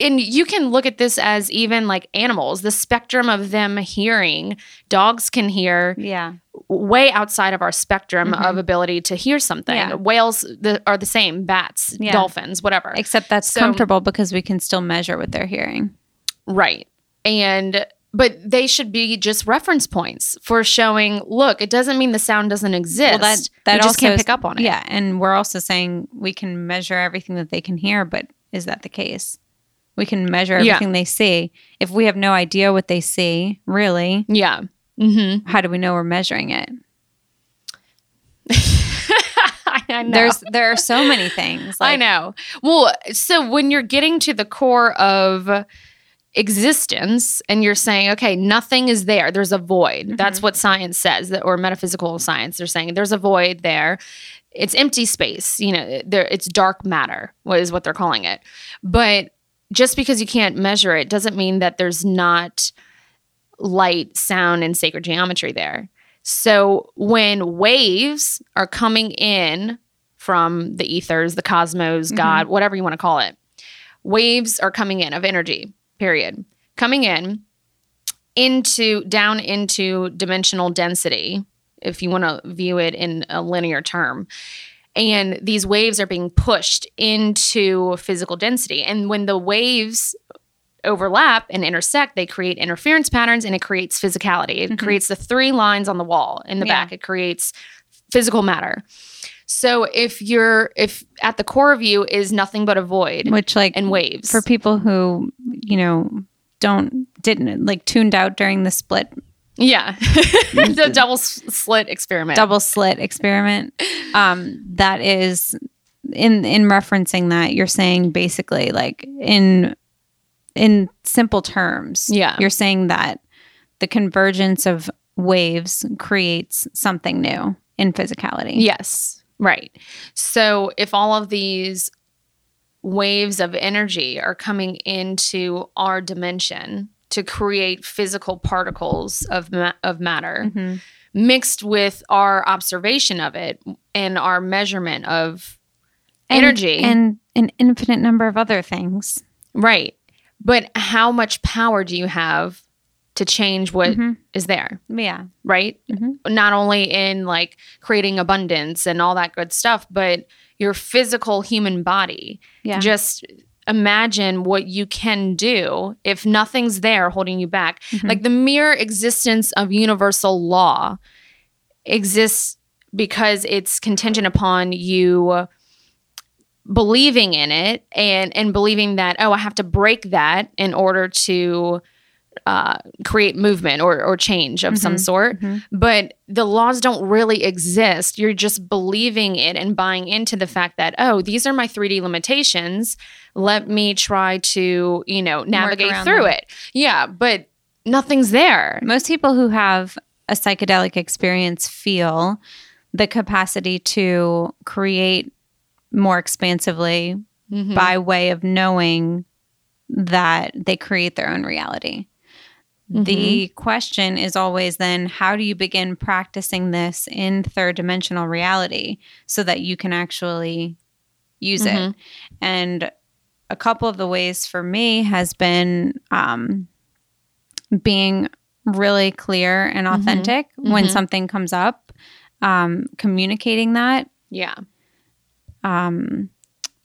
and you can look at this as even like animals, the spectrum of them hearing. Dogs can hear yeah. way outside of our spectrum Mhm. of ability to hear something. Yeah. Whales the, are the same, bats, Yeah. dolphins, whatever. Except that's So- comfortable because we can still measure what they're hearing. Right. And but they should be just reference points for showing, look, it doesn't mean the sound doesn't exist. Well, that that we just also can't pick up on it. Yeah, and we're also saying we can measure everything that they can hear, but is that the case? We can measure Yeah. everything they see. If we have no idea what they see, really, Yeah. hmm how do we know we're measuring it? I know. There's there are so many things. I know. Well, so when you're getting to the core of existence and you're saying, okay, nothing is there, there's a void. That's what science says, that, or metaphysical science. They're saying there's a void there. It's empty space. You know, there it's dark matter. What is what they're calling it? But just because you can't measure it doesn't mean that there's not light, sound, and sacred geometry there. So when waves are coming in from the ethers, the cosmos, mm-hmm. God, whatever you want to call it, waves are coming in of energy, period. Coming in into down into dimensional density, if you want to view it in a linear term. And these waves are being pushed into physical density. And when the waves overlap and intersect, they create interference patterns and it creates physicality. It Mhm. creates the three lines on the wall in the Yeah. back. It creates physical matter. So if you're if at the core of you is nothing but a void which like and waves. for people who you know don't didn't like tuned out during the split yeah. the double slit experiment. double slit experiment um that is in in referencing that you're saying basically like in in simple terms Yeah. you're saying that the convergence of waves creates something new in physicality Yes, right. So if all of these waves of energy are coming into our dimension to create physical particles of ma- of matter Mhm. mixed with our observation of it and our measurement of And- energy and an infinite number of other things right but how much power do you have to change what is Mhm. there yeah right? Mhm. Not only in like creating abundance and all that good stuff, but your physical human body. yeah Just imagine what you can do if nothing's there holding you back. Mhm. Like the mere existence of universal law exists because it's contingent upon you believing in it and and believing that oh I have to break that in order to uh, create movement or, or change of some Mhm. sort Mhm. but the laws don't really exist. You're just believing it and buying into the fact that, oh, these are my 3D limitations. Let me try to, you know, navigate through them. it. Yeah, but nothing's there. Most people who have a psychedelic experience feel the capacity to create more expansively Mhm. by way of knowing that they create their own reality. The question is always then how do you begin practicing this in third dimensional reality so that you can actually use Mhm. it? And a couple of the ways for me has been um, being really clear and Mhm. authentic when Mhm. something comes up, um, communicating that yeah. um,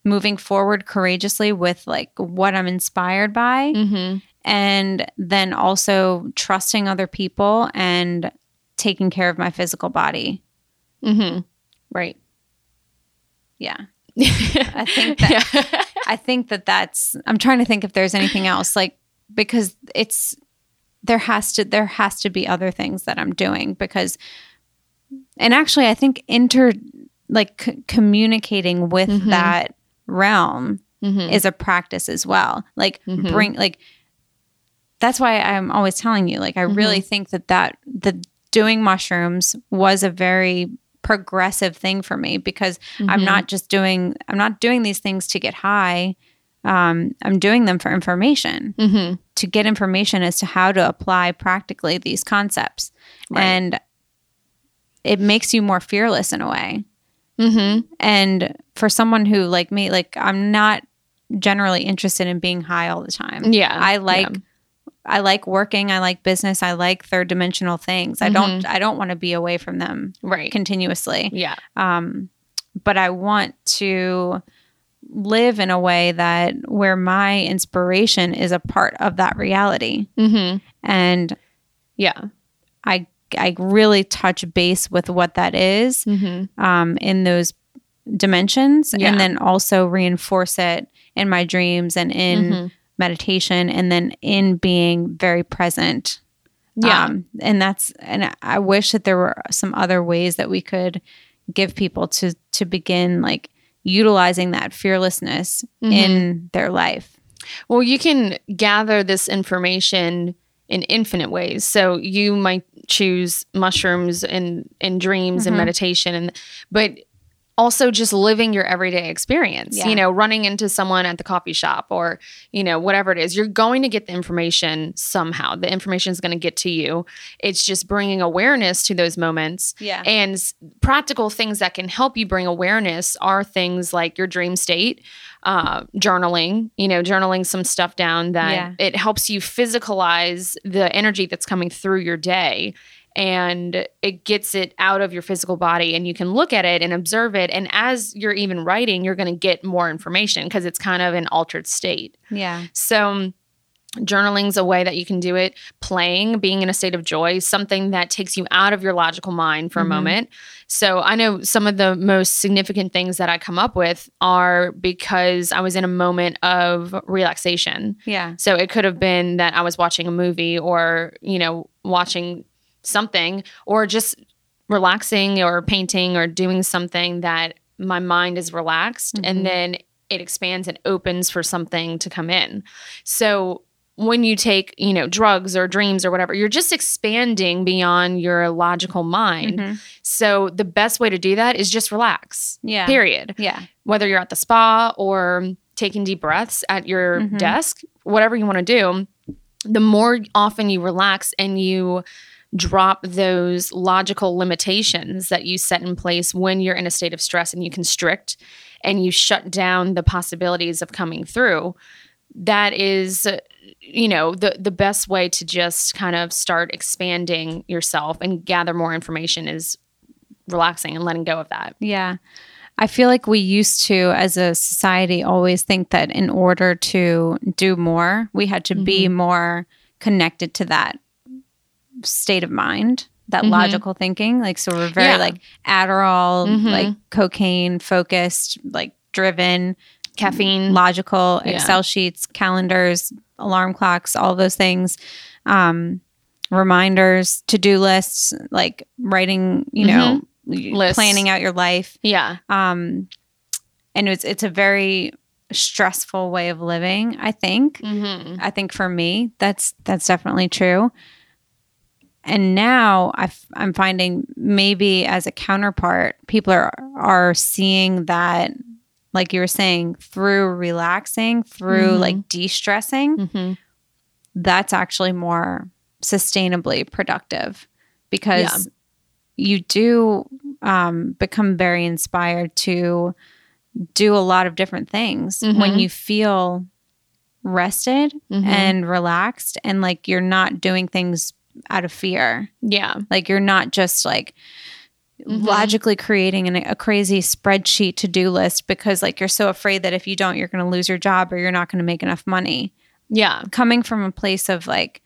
moving forward courageously with like what I'm inspired by, hmm and then also trusting other people and taking care of my physical body. Mm-hmm. Right. Yeah. I think that yeah. I think that that's I'm trying to think if there's anything else like because it's there has to there has to be other things that I'm doing because and actually I think inter like c- communicating with Mhm. that realm Mhm. is a practice as well. Like Mhm. bring like that's why I'm always telling you like I really think that that the doing mushrooms was a very progressive thing for me because I'm Mhm. not just doing I'm not doing these things to get high. Um, I'm doing them for information Mhm. to get information as to how to apply practically these concepts. Right. And it makes you more fearless in a way. Mhm. And for someone who like me, like I'm not generally interested in being high all the time. Yeah. I like Yeah. I like working, I like business, I like third dimensional things. I don't I don't want to be away from them Right. continuously. yeah. Um but I want to live in a way that where my inspiration is a part of that reality. Mhm. And Yeah. I I really touch base with what that is Mhm. um, in those dimensions, Yeah. and then also reinforce it in my dreams and in Mhm. Meditation, and then in being very present. Yeah. Um, and that's and I wish that there were some other ways that we could give people to to begin like utilizing that fearlessness Mm-hmm. in their life. Well, you can gather this information in infinite ways. So you might choose mushrooms and in dreams and Mhm. meditation and but also just living your everyday experience. Yeah. You know, running into someone at the coffee shop or, you know, whatever it is. You're going to get the information somehow. The information is going to get to you. It's just bringing awareness to those moments Yeah. and practical things that can help you bring awareness are things like your dream state, uh, journaling, you know, journaling some stuff down that Yeah. it helps you physicalize the energy that's coming through your day and it gets it out of your physical body and you can look at it and observe it. And as you're even writing, you're going to get more information because it's kind of an altered state. yeah. So, journaling's a way that you can do it. Playing, being in a state of joy, something that takes you out of your logical mind for Mhm. a moment. So, I know some of the most significant things that I come up with are because I was in a moment of relaxation. Yeah. So, it could have been that I was watching a movie or, you know, watching something or just relaxing or painting or doing something that my mind is relaxed Mhm. and then it expands and opens for something to come in. So when you take, you know, drugs or dreams or whatever, you're just expanding beyond your logical mind. Mhm. So the best way to do that is just relax. Yeah. Period. Yeah. Whether you're at the spa or taking deep breaths at your Mhm. desk, whatever you want to do, the more often you relax and you drop those logical limitations that you set in place when you're in a state of stress and you constrict and you shut down the possibilities of coming through that is you know the the best way to just kind of start expanding yourself and gather more information is relaxing and letting go of that. Yeah. I feel like we used to, as a society, always think that in order to do more, we had to be mm-hmm. more connected to that state of mind, that Mhm. logical thinking. Like, so we're very Yeah. like Adderall, Mhm. like cocaine focused, like driven, caffeine logical, Yeah. Excel sheets, calendars, alarm clocks, all those things. Um, reminders, to do lists, like writing, you know, Mm-hmm. Lists. planning out your life. yeah Um, and it's it's a very stressful way of living. I think. mm-hmm. I think for me, that's that's definitely true. And now i f- I'm finding maybe as a counterpart, people are are seeing that, like you were saying, through relaxing, through Mhm. like de-stressing, Mm-hmm. that's actually more sustainably productive because you do um, become very inspired to do a lot of different things when Mhm. you feel rested Mhm. and relaxed and like you're not doing things out of fear yeah like you're not just like Mhm. logically creating an, a crazy spreadsheet to-do list because like you're so afraid that if you don't you're going to lose your job or you're not going to make enough money Yeah. coming from a place of like,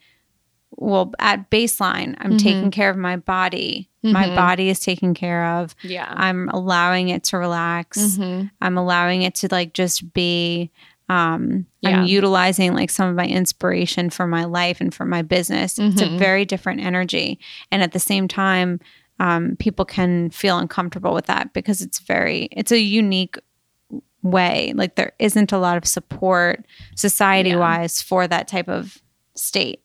well, at baseline, I'm Mhm. taking care of my body. My Mhm. body is taken care of. Yeah. I'm allowing it to relax. Mhm. I'm allowing it to like just be. Um, Yeah. I'm utilizing like some of my inspiration for my life and for my business. It's a Mhm. very different energy, and at the same time, um, people can feel uncomfortable with that because it's very. It's a unique way. Like there isn't a lot of support society wise for that type of state.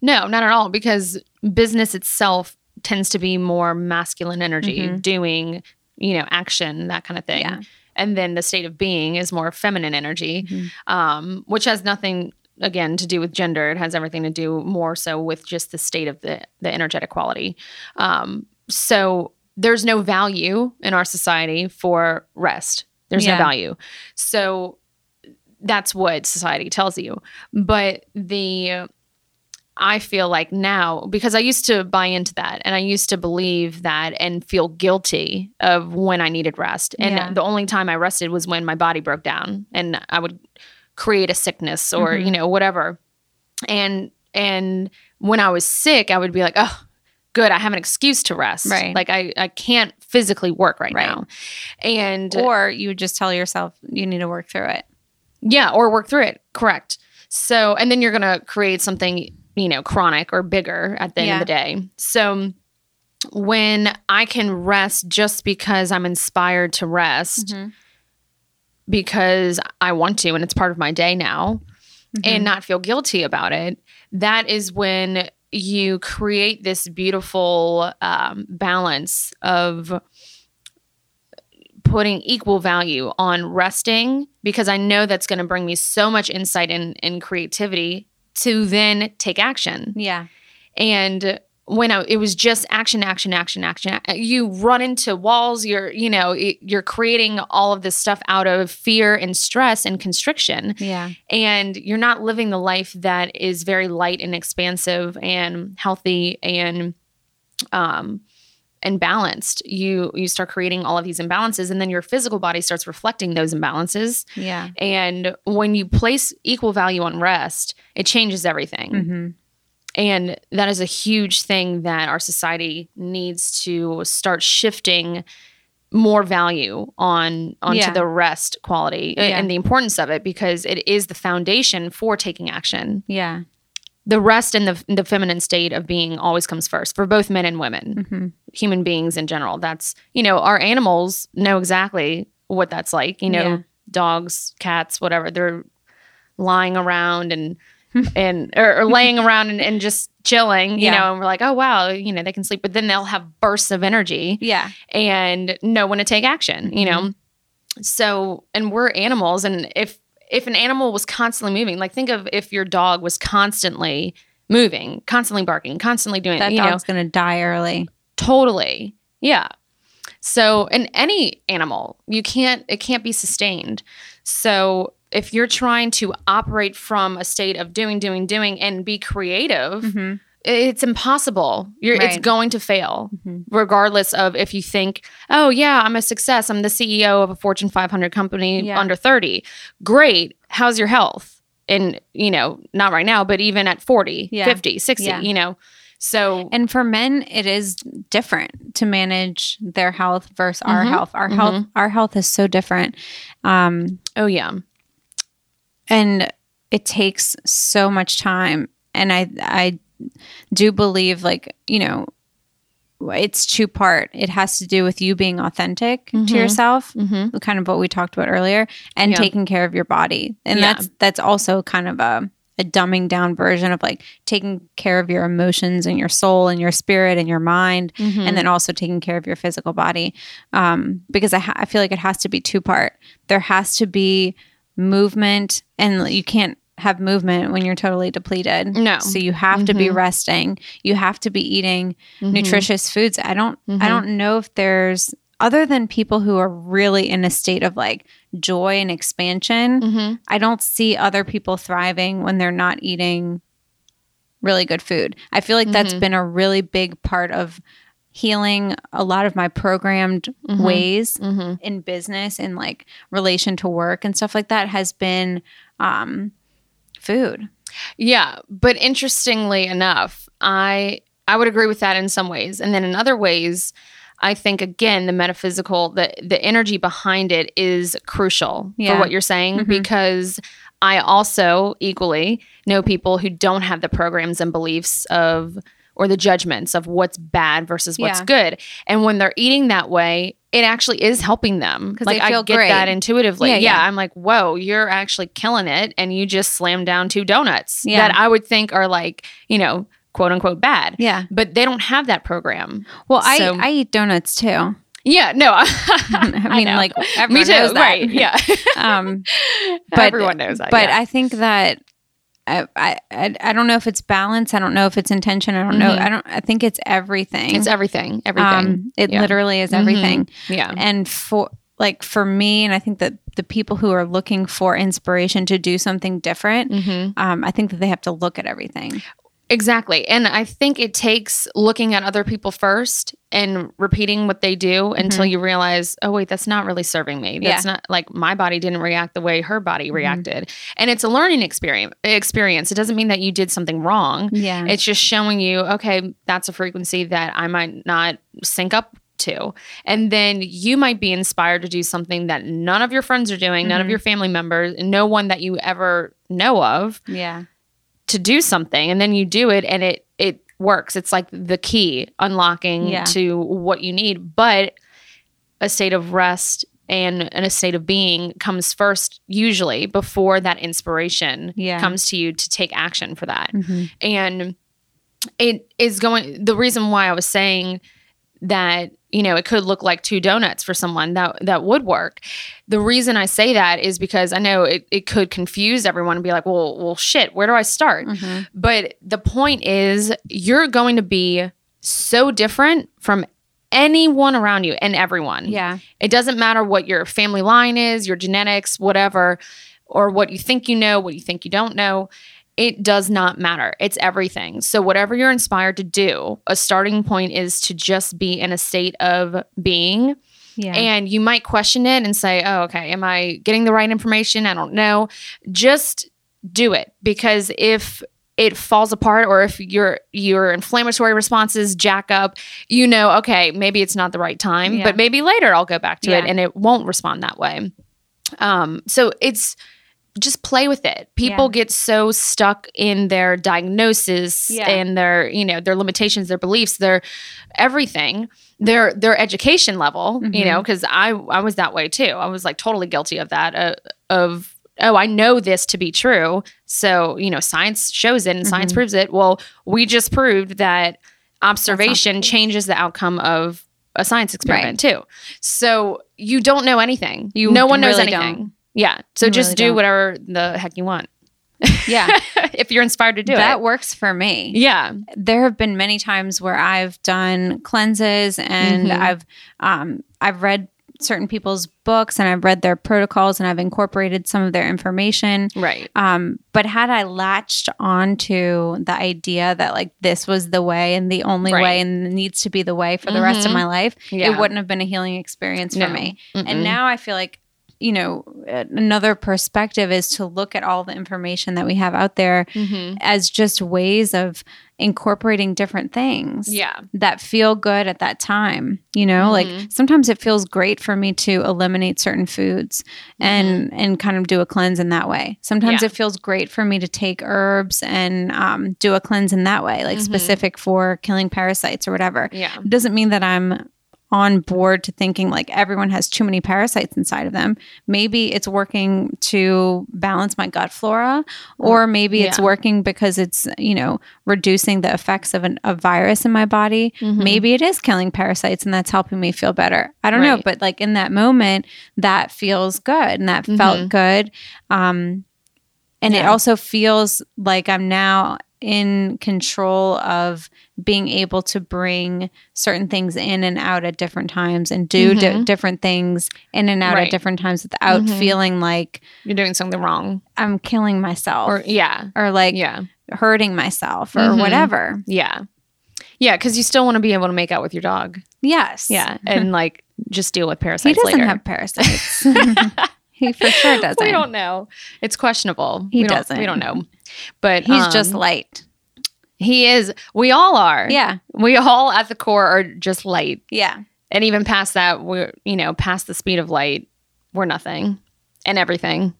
No, not at all, because business itself tends to be more masculine energy, Mhm. doing, you know, action, that kind of thing. Yeah. And then the state of being is more feminine energy, Mhm. um, which has nothing, again, to do with gender. It has everything to do more so with just the state of the, the energetic quality. Um, so there's no value in our society for rest. There's Yeah. no value. So that's what society tells you. But the I feel like now because I used to buy into that and I used to believe that and feel guilty of when I needed rest. And Yeah. the only time I rested was when my body broke down and I would create a sickness or, Mhm. you know, whatever. And and when I was sick, I would be like, "Oh, good, I have an excuse to rest." Right. Like I I can't physically work right, Right. now. And Or you would just tell yourself you need to work through it. yeah, or work through it. Correct. So, and then you're going to create something, you know, chronic or bigger at the end of the day. So, when I can rest just because I'm inspired to rest, Mhm. because I want to, and it's part of my day now, Mhm. and not feel guilty about it, that is when you create this beautiful um, balance of putting equal value on resting because I know that's going to bring me so much insight and, and creativity to then take action. yeah. And when I, it was just action, action, action, action, you run into walls. You're, you know, it, you're creating all of this stuff out of fear and stress and constriction Yeah. and you're not living the life that is very light and expansive and healthy and um and balanced you you start creating all of these imbalances and then your physical body starts reflecting those imbalances Yeah. and when you place equal value on rest it changes everything hmm and that is a huge thing that our society needs to start shifting more value on onto Yeah. the rest quality uh, Yeah. and the importance of it because it is the foundation for taking action. Yeah. The rest and the the feminine state of being always comes first for both men and women, hmm human beings in general. That's you know our animals know exactly what that's like. You know, Yeah. dogs, cats, whatever. They're lying around and and or, or laying around and, and just chilling, you Yeah. know, and we're like, oh wow, you know, they can sleep, but then they'll have bursts of energy Yeah. and know when to take action, you know. So, and we're animals, and if if an animal was constantly moving, like think of if your dog was constantly moving, constantly barking, constantly doing, That you know, dog's going to die early. Totally. Yeah. So, in any animal, you can't, it can't be sustained. So, if you're trying to operate from a state of doing, doing, doing and be creative, Mhm. It's impossible. You're, It's going to fail, Mhm. regardless of if you think, oh, yeah, I'm a success. I'm the CEO of a Fortune 500 company Yeah. under 30. Great. How's your health? And, you know, not right now, but even at 40, Yeah. 50, 60, Yeah. you know. So, And for men, it is different to manage their health versus our Mhm. health. Our health, our health is so different, um, oh, yeah. and it takes so much time. And I, I do believe, like you know, it's two part. It has to do with you being authentic Mhm. to yourself, Mm-hmm. kind of what we talked about earlier, and Yeah. taking care of your body. And Yeah. that's that's also kind of a a dumbing down version of like taking care of your emotions and your soul and your spirit and your mind Mm-hmm. and then also taking care of your physical body um, because I, ha- I feel like it has to be two part there has to be movement and you can't have movement when you're totally depleted No. so you have to be Mhm. resting you have to be eating Mhm. nutritious foods i don't Mhm. i don't know if there's other than people who are really in a state of like joy and expansion Mhm. I don't see other people thriving when they're not eating really good food. I feel like that's Mhm. been a really big part of healing a lot of my programmed Mhm. ways Mhm. in business and like relation to work and stuff like that has been um food. Yeah, but interestingly enough, I I would agree with that in some ways, and then in other ways, I think again the metaphysical, the the energy behind it is crucial Yeah. for what you're saying Mhm. because I also equally know people who don't have the programs and beliefs of or the judgments of what's bad versus what's Yeah. good, and when they're eating that way. It actually is helping them 'Cause like I get great. that intuitively. Yeah, Yeah, yeah. I'm like, whoa, you're actually killing it, and you just slammed down two donuts Yeah. that I would think are like, you know, quote unquote bad. Yeah. But they don't have that program. Well, I, So- I eat donuts too. Yeah, no. I, I mean, know. like everyone me too. knows that. Right? Yeah, Um, but everyone knows that. but yeah. I think that I, I I don't know if it's balance. I don't know if it's intention. I don't know. Mhm. I don't. I think it's everything. it's everything. Everything. Um, it Yeah. literally is everything. yeah. And for like for me, and I think that the people who are looking for inspiration to do something different, hmm um, I think that they have to look at everything. Exactly. And I think it takes looking at other people first and repeating what they do until you realize, oh, wait, that's not really serving me. That's Yeah. not like my body didn't react the way her body reacted. And it's a learning experience. Experience. It doesn't mean that you did something wrong. Yeah. It's just showing you, okay, that's a frequency that I might not sync up to. And then you might be inspired to do something that none of your friends are doing, none of Mhm. your family members, no one that you ever know of yeah. To do something. And then you do it and it it works. It's like the key unlocking Yeah. to what you need. But a state of rest and, and a state of being comes first usually before that inspiration Yeah. comes to you to take action for that Mhm. and it is going the reason why i was saying that you know it could look like two donuts for someone that that would work the reason i say that is because i know it, it could confuse everyone and be like well well shit where do i start Mhm. but the point is you're going to be so different from anyone around you and everyone Yeah. it doesn't matter what your family line is, your genetics, whatever, or what you think you know, what you think you don't know. It does not matter. It's everything. So, whatever you're inspired to do, a starting point is to just be in a state of being. Yeah. And you might question it and say, oh, okay, am I getting the right information? I don't know. Just do it because if it falls apart or if your your inflammatory responses jack up you know okay maybe it's not the right time Yeah. but maybe later i'll go back to it and it won't respond that way um so it's just play with it people Yeah. get so stuck in their diagnosis Yeah. and their you know their limitations their beliefs their everything their their education level you Mhm. know because i i was that way too i was like totally guilty of that uh, of oh i know this to be true so you know science shows it and science Mhm. proves it well we just proved that observation changes the outcome of a science experiment too so you don't know anything You no one knows anything don't. Yeah so You just really do don't. whatever the heck you want yeah. if you're inspired to do that it That works for me. yeah there have been many times where I've done cleanses and Mhm. I've um, I've read certain people's books and I've read their protocols and I've incorporated some of their information. right Um, but had I latched onto the idea that like this was the way and the only Right. way and needs to be the way for the rest of Mhm. my life, yeah it wouldn't have been a healing experience for No. me. Mm-mm. And now I feel like, you know, another perspective is to look at all the information that we have out there Mhm. as just ways of incorporating different things yeah that feel good at that time. You know, like Mhm. sometimes it feels great for me to eliminate certain foods and and kind of do a cleanse in that way. Sometimes Mm-hmm. Yeah. it feels great for me to take herbs and um, do a cleanse in that way, like Mhm. specific for killing parasites or whatever. yeah It doesn't mean that I'm on board to thinking like everyone has too many parasites inside of them. Maybe it's working to balance my gut flora, or maybe it's working because it's, you know, reducing the effects of an, a virus in my body. Mhm. Maybe it is killing parasites and that's helping me feel better. I don't know. But like in that moment, that feels good and that felt Mhm. good. Um, and it also feels like I'm now in control of being able to bring certain things in and out at different times and do di- Mhm. different things in and out Right. at different times without Mhm. feeling like you're doing something wrong I'm killing myself or yeah. or, like yeah hurting myself or Mhm. whatever. yeah yeah because you still want to be able to make out with your dog Yes. yeah and like just deal with parasites He doesn't later have parasites. he for sure doesn't. we don't know it's questionable He we doesn't. we don't know But He's just um, light. he is. We all are. Yeah. We all at the core are just light. Yeah. And even past that, we're, you know, past the speed of light, we're nothing and everything.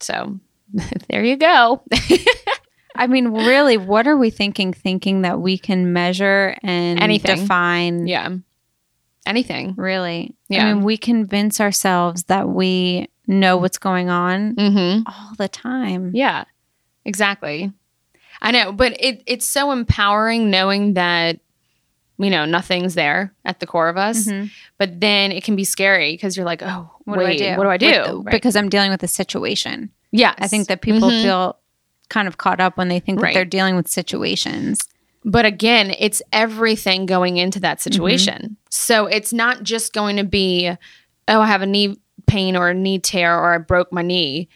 So there you go. I mean, really, what are we thinking? Thinking that we can measure and Anything. define. yeah. Anything. Really. Yeah. I mean, we convince ourselves that we know what's going on Mm-hmm. all the time. Yeah, exactly. I know, but it it's so empowering knowing that you know nothing's there at the core of us. Mhm. But then it can be scary because you're like, oh, What wait, do I do? what do I do? With Right. Because I'm dealing with a situation. yes, I think that people Mhm. feel kind of caught up when they think Right. that they're dealing with situations. But again, it's everything going into that Mm-hmm. situation. So it's not just going to be, oh, I have a knee pain or a knee tear or I broke my knee.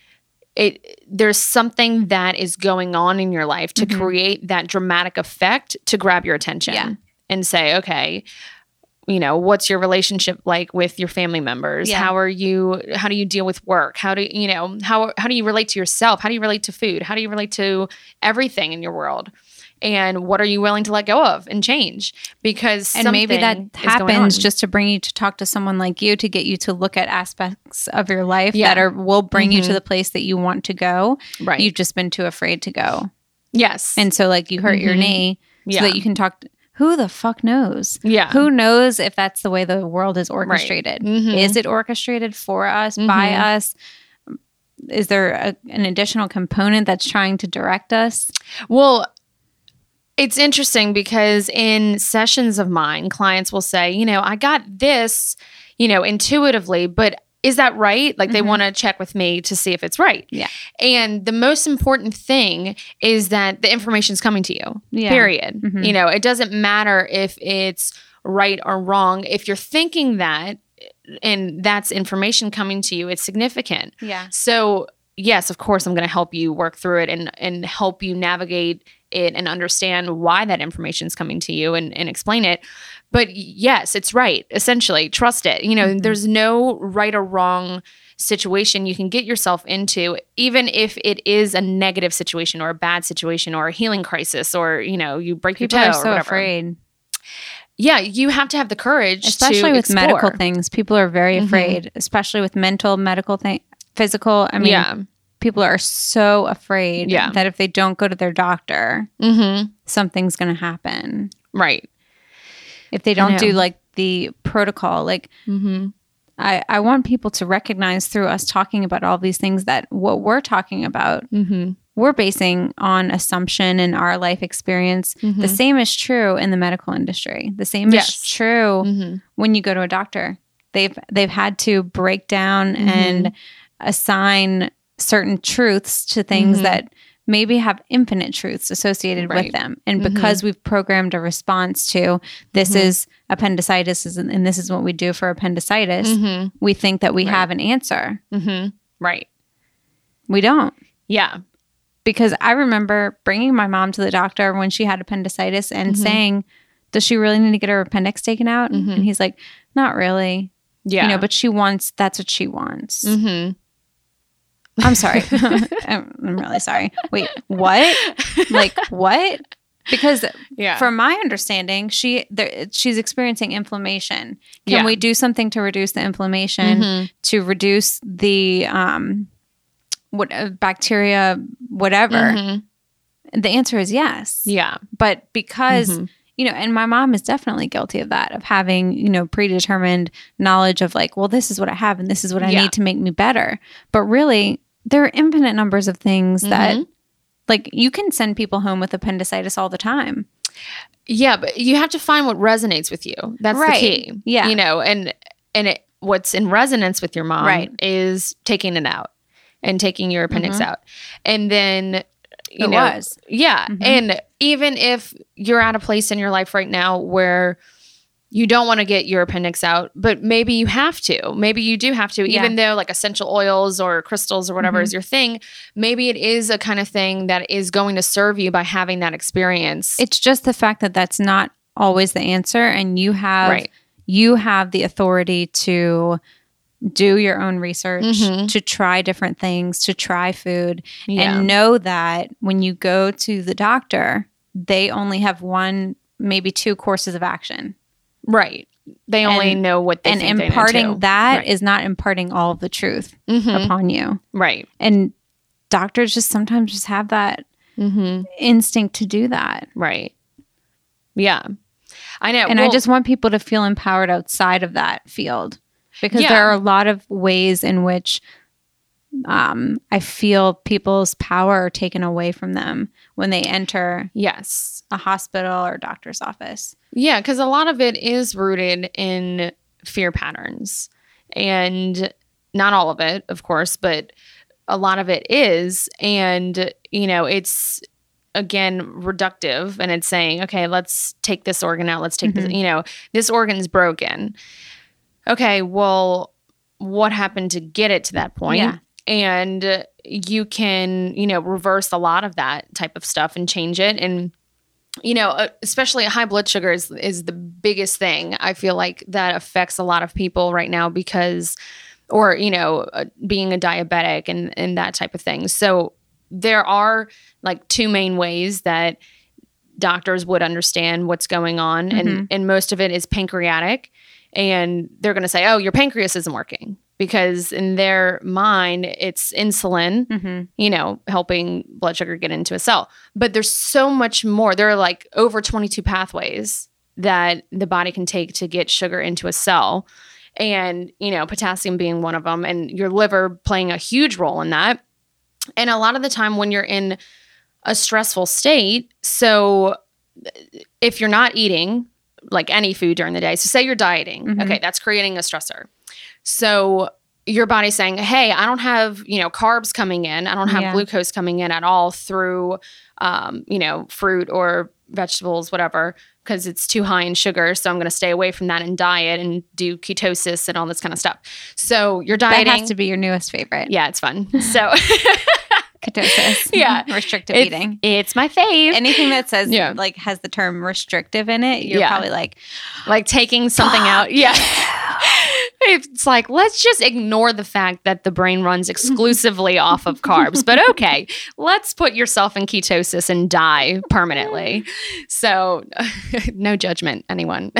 It there's something that is going on in your life to Mhm. create that dramatic effect to grab your attention Yeah. and say, okay, you know, what's your relationship like with your family members? Yeah. How are you how do you deal with work? How do you know, how how do you relate to yourself? How do you relate to food? How do you relate to everything in your world? And what are you willing to let go of and change because And maybe that something is going happens just to bring you to talk to someone like you to get you to look at aspects of your life Yeah. that are will bring you to Mhm. the place that you want to go. right You've just been too afraid to go. yes And so like you hurt your Mhm. knee yeah so that you can talk who the fuck knows? yeah Who knows if that's the way the world is orchestrated? Mhm. Is it orchestrated for us, by Mhm. us? Is there a, an additional component that's trying to direct us? well it's interesting because in sessions of mine clients will say you know i got this you know intuitively but is that right like they Mhm. want to check with me to see if it's right Yeah. and the most important thing is that the information's coming to you Yeah. period Mhm. you know it doesn't matter if it's right or wrong if you're thinking that and that's information coming to you it's significant Yeah. so yes of course i'm going to help you work through it and and help you navigate it and understand why that information is coming to you and, and explain it but yes it's right essentially trust it you know Mhm. there's no right or wrong situation you can get yourself into even if it is a negative situation or a bad situation or a healing crisis or you know you break People your are toe or so whatever. afraid. yeah you have to have the courage especially with medical things people are very Mhm. afraid especially with mental medical thing physical i mean yeah people are so afraid Yeah. that if they don't go to their doctor mm-hmm. something's going to happen right if they don't do like the protocol like mm-hmm. I, I want people to recognize through us talking about all these things that what we're talking about Mm-hmm. we're basing on assumption and our life experience Mm-hmm. the same is true in the medical industry the same Yes. is true Mm-hmm. when you go to a doctor. They've they've had to break down Mhm. and assign certain truths to things Mhm. that maybe have infinite truths associated Right. with them. And Mhm. because we've programmed a response to this Mhm. is appendicitis is- and this is what we do for appendicitis, Mm-hmm. we think that we Right. have an answer. Mm-hmm. Right. We don't. Yeah. Because I remember bringing my mom to the doctor when she had appendicitis and Mhm. saying, "Does she really need to get her appendix taken out?" And he's like, "Not really." Yeah. you know, but she wants that's what she wants. Mm-hmm. I'm sorry. I'm, I'm really sorry. Wait, what? Like what? Because yeah. from my understanding, she there, she's experiencing inflammation. Can Yeah. we do something to reduce the inflammation, Mhm. to reduce the um what uh, bacteria whatever? Mhm. The answer is yes. Yeah. But because Mhm. you know, and my mom is definitely guilty of that, of having, you know, predetermined knowledge of like, well, this is what I have and this is what I Yeah. need to make me better. But really, there are infinite numbers of things that, Mhm. like, you can send people home with appendicitis all the time. Yeah, but you have to find what resonates with you. That's Right. the key. Yeah. You know, and and it, what's in resonance with your mom Right. is taking it out and taking your appendix Mhm. out. And then you It know, was. Yeah. Mhm. And even if you're at a place in your life right now where you don't want to get your appendix out, but maybe you have to. Maybe you do have to, Yeah. even though like essential oils or crystals or whatever Mhm. is your thing. Maybe it is a kind of thing that is going to serve you by having that experience. It's just the fact that that's not always the answer. And you have, right. you have the authority to do your own research, Mhm. to try different things, to try food, Yeah. and know that when you go to the doctor, they only have one, maybe two courses of action. Right. They only And- know what they and imparting that is Right. not imparting all of the truth Mhm. upon you. right. And doctors just sometimes just have that Mm-hmm. instinct to do that. Right. Yeah. I know. And I just want people to feel empowered outside of that field because Yeah. there are a lot of ways in which um, I feel people's power are taken away from them when they enter yes. A hospital or doctor's office. Yeah, because a lot of it is rooted in fear patterns. And not all of it, of course, but a lot of it is. And, you know, it's again reductive and it's saying, okay, let's take this organ out. Let's take this, Mhm. you know, this organ's broken. Okay, well, what happened to get it to that point? Yeah. And you can, you know, reverse a lot of that type of stuff and change it. And you know, uh, especially high blood sugar is, is the biggest thing I feel like that affects a lot of people right now because, or, you know, uh, being a diabetic and, and that type of thing. So there are like two main ways that doctors would understand what's going on. And, and most of it is pancreatic. And they're going to say, oh, your pancreas isn't working because in their mind, it's insulin Mm-hmm. you know, helping blood sugar get into a cell. But there's so much more. There are like over 22 pathways that the body can take to get sugar into a cell. And, you know, potassium being one of them, and your liver playing a huge role in that. And a lot of the time when you're in a stressful state, so if you're not eating like any food during the day, so say you're dieting, Mhm. okay, that's creating a stressor. So your body's saying, "Hey, I don't have you know carbs coming in. I don't have Yeah. glucose coming in at all through, um, you know, fruit or vegetables, whatever, because it's too high in sugar. So I'm going to stay away from that and diet and do ketosis and all this kind of stuff. So you're That has to be your newest favorite. yeah, it's fun. So Ketosis. Yeah. Restrictive it's, eating. it's my fave. Anything that says Yeah. like has the term restrictive in it, you're Yeah. probably like, like taking something out. Yeah. It's like, let's just ignore the fact that the brain runs exclusively off of carbs. But okay, let's put yourself in ketosis and die permanently. So, no judgment, anyone.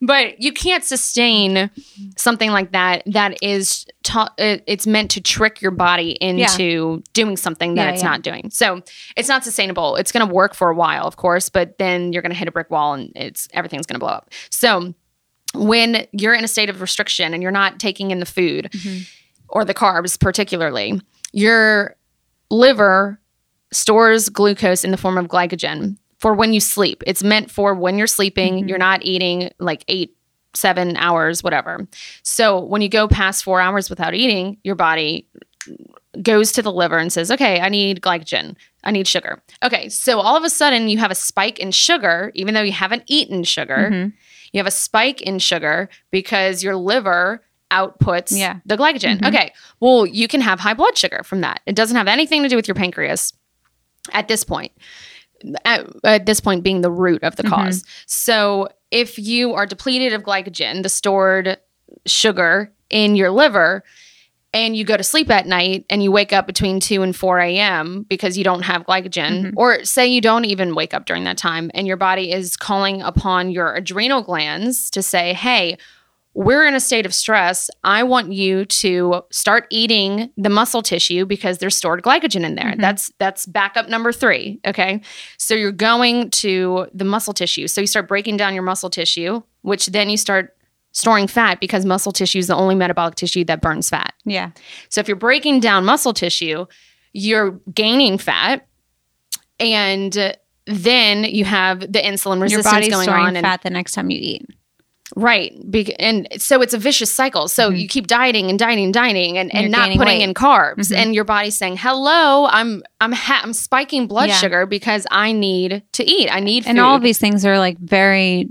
But you can't sustain something like that that is ta- it's meant to trick your body into doing something that Yeah, it's yeah. not doing. So, it's not sustainable. It's going to work for a while, of course, but then you're going to hit a brick wall and it's everything's going to blow up. So, when you're in a state of restriction and you're not taking in the food Mhm. or the carbs particularly, your liver stores glucose in the form of glycogen for when you sleep. It's meant for when you're sleeping, Mhm. you're not eating like 8 7 hours whatever. So, when you go past 4 hours without eating, your body goes to the liver and says, "Okay, I need glycogen. I need sugar." Okay, so all of a sudden you have a spike in sugar even though you haven't eaten sugar. Mhm. You have a spike in sugar because your liver outputs Yeah. the glycogen. Mhm. Okay. Well, you can have high blood sugar from that. It doesn't have anything to do with your pancreas at this point. At, at this point being the root of the Mhm. cause. So, if you are depleted of glycogen, the stored sugar in your liver, and you go to sleep at night and you wake up between 2 and 4 a.m. because you don't have glycogen, Mhm. or say you don't even wake up during that time and your body is calling upon your adrenal glands to say, hey, we're in a state of stress. I want you to start eating the muscle tissue because there's stored glycogen in there. Mhm. That's that's backup number 3, okay? So you're going to the muscle tissue. So you start breaking down your muscle tissue, which then you start storing fat because muscle tissue is the only metabolic tissue that burns fat. Yeah. So if you're breaking down muscle tissue, you're gaining fat, and then you have the insulin resistance going on. And, fat the next time you eat. Right, Be- and so it's a vicious cycle. So Mhm. you keep dieting and dieting and dieting, and, And and not putting weight. in carbs, Mhm. and your body's saying, "Hello, I'm I'm ha- I'm spiking blood Yeah. sugar because I need to eat. I need food. And all of these things are like very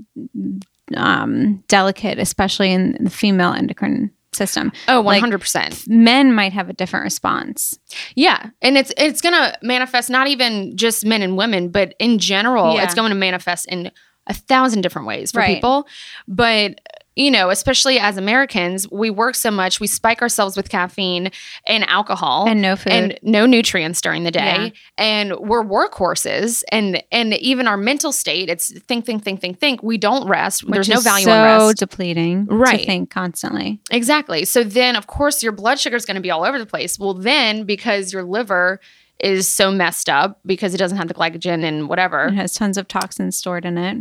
um, delicate, especially in the female endocrine system. oh, 100 percent. Men might have a different response. Yeah, and it's it's gonna manifest not even just men and women, but in general, Yeah. it's going to manifest in a thousand different ways for Right. people. But you know, especially as Americans, we work so much, we spike ourselves with caffeine and alcohol And no food. and no nutrients during the day. Yeah. And we're workhorses and and even our mental state, it's think, think, think, think, think. We don't rest. which There's no value so in rest. depleting Right. to think constantly. Exactly. So then, of course, your blood sugar is going to be all over the place. Well, then, because your liver is so messed up because it doesn't have the glycogen and whatever, It has tons of toxins stored in it.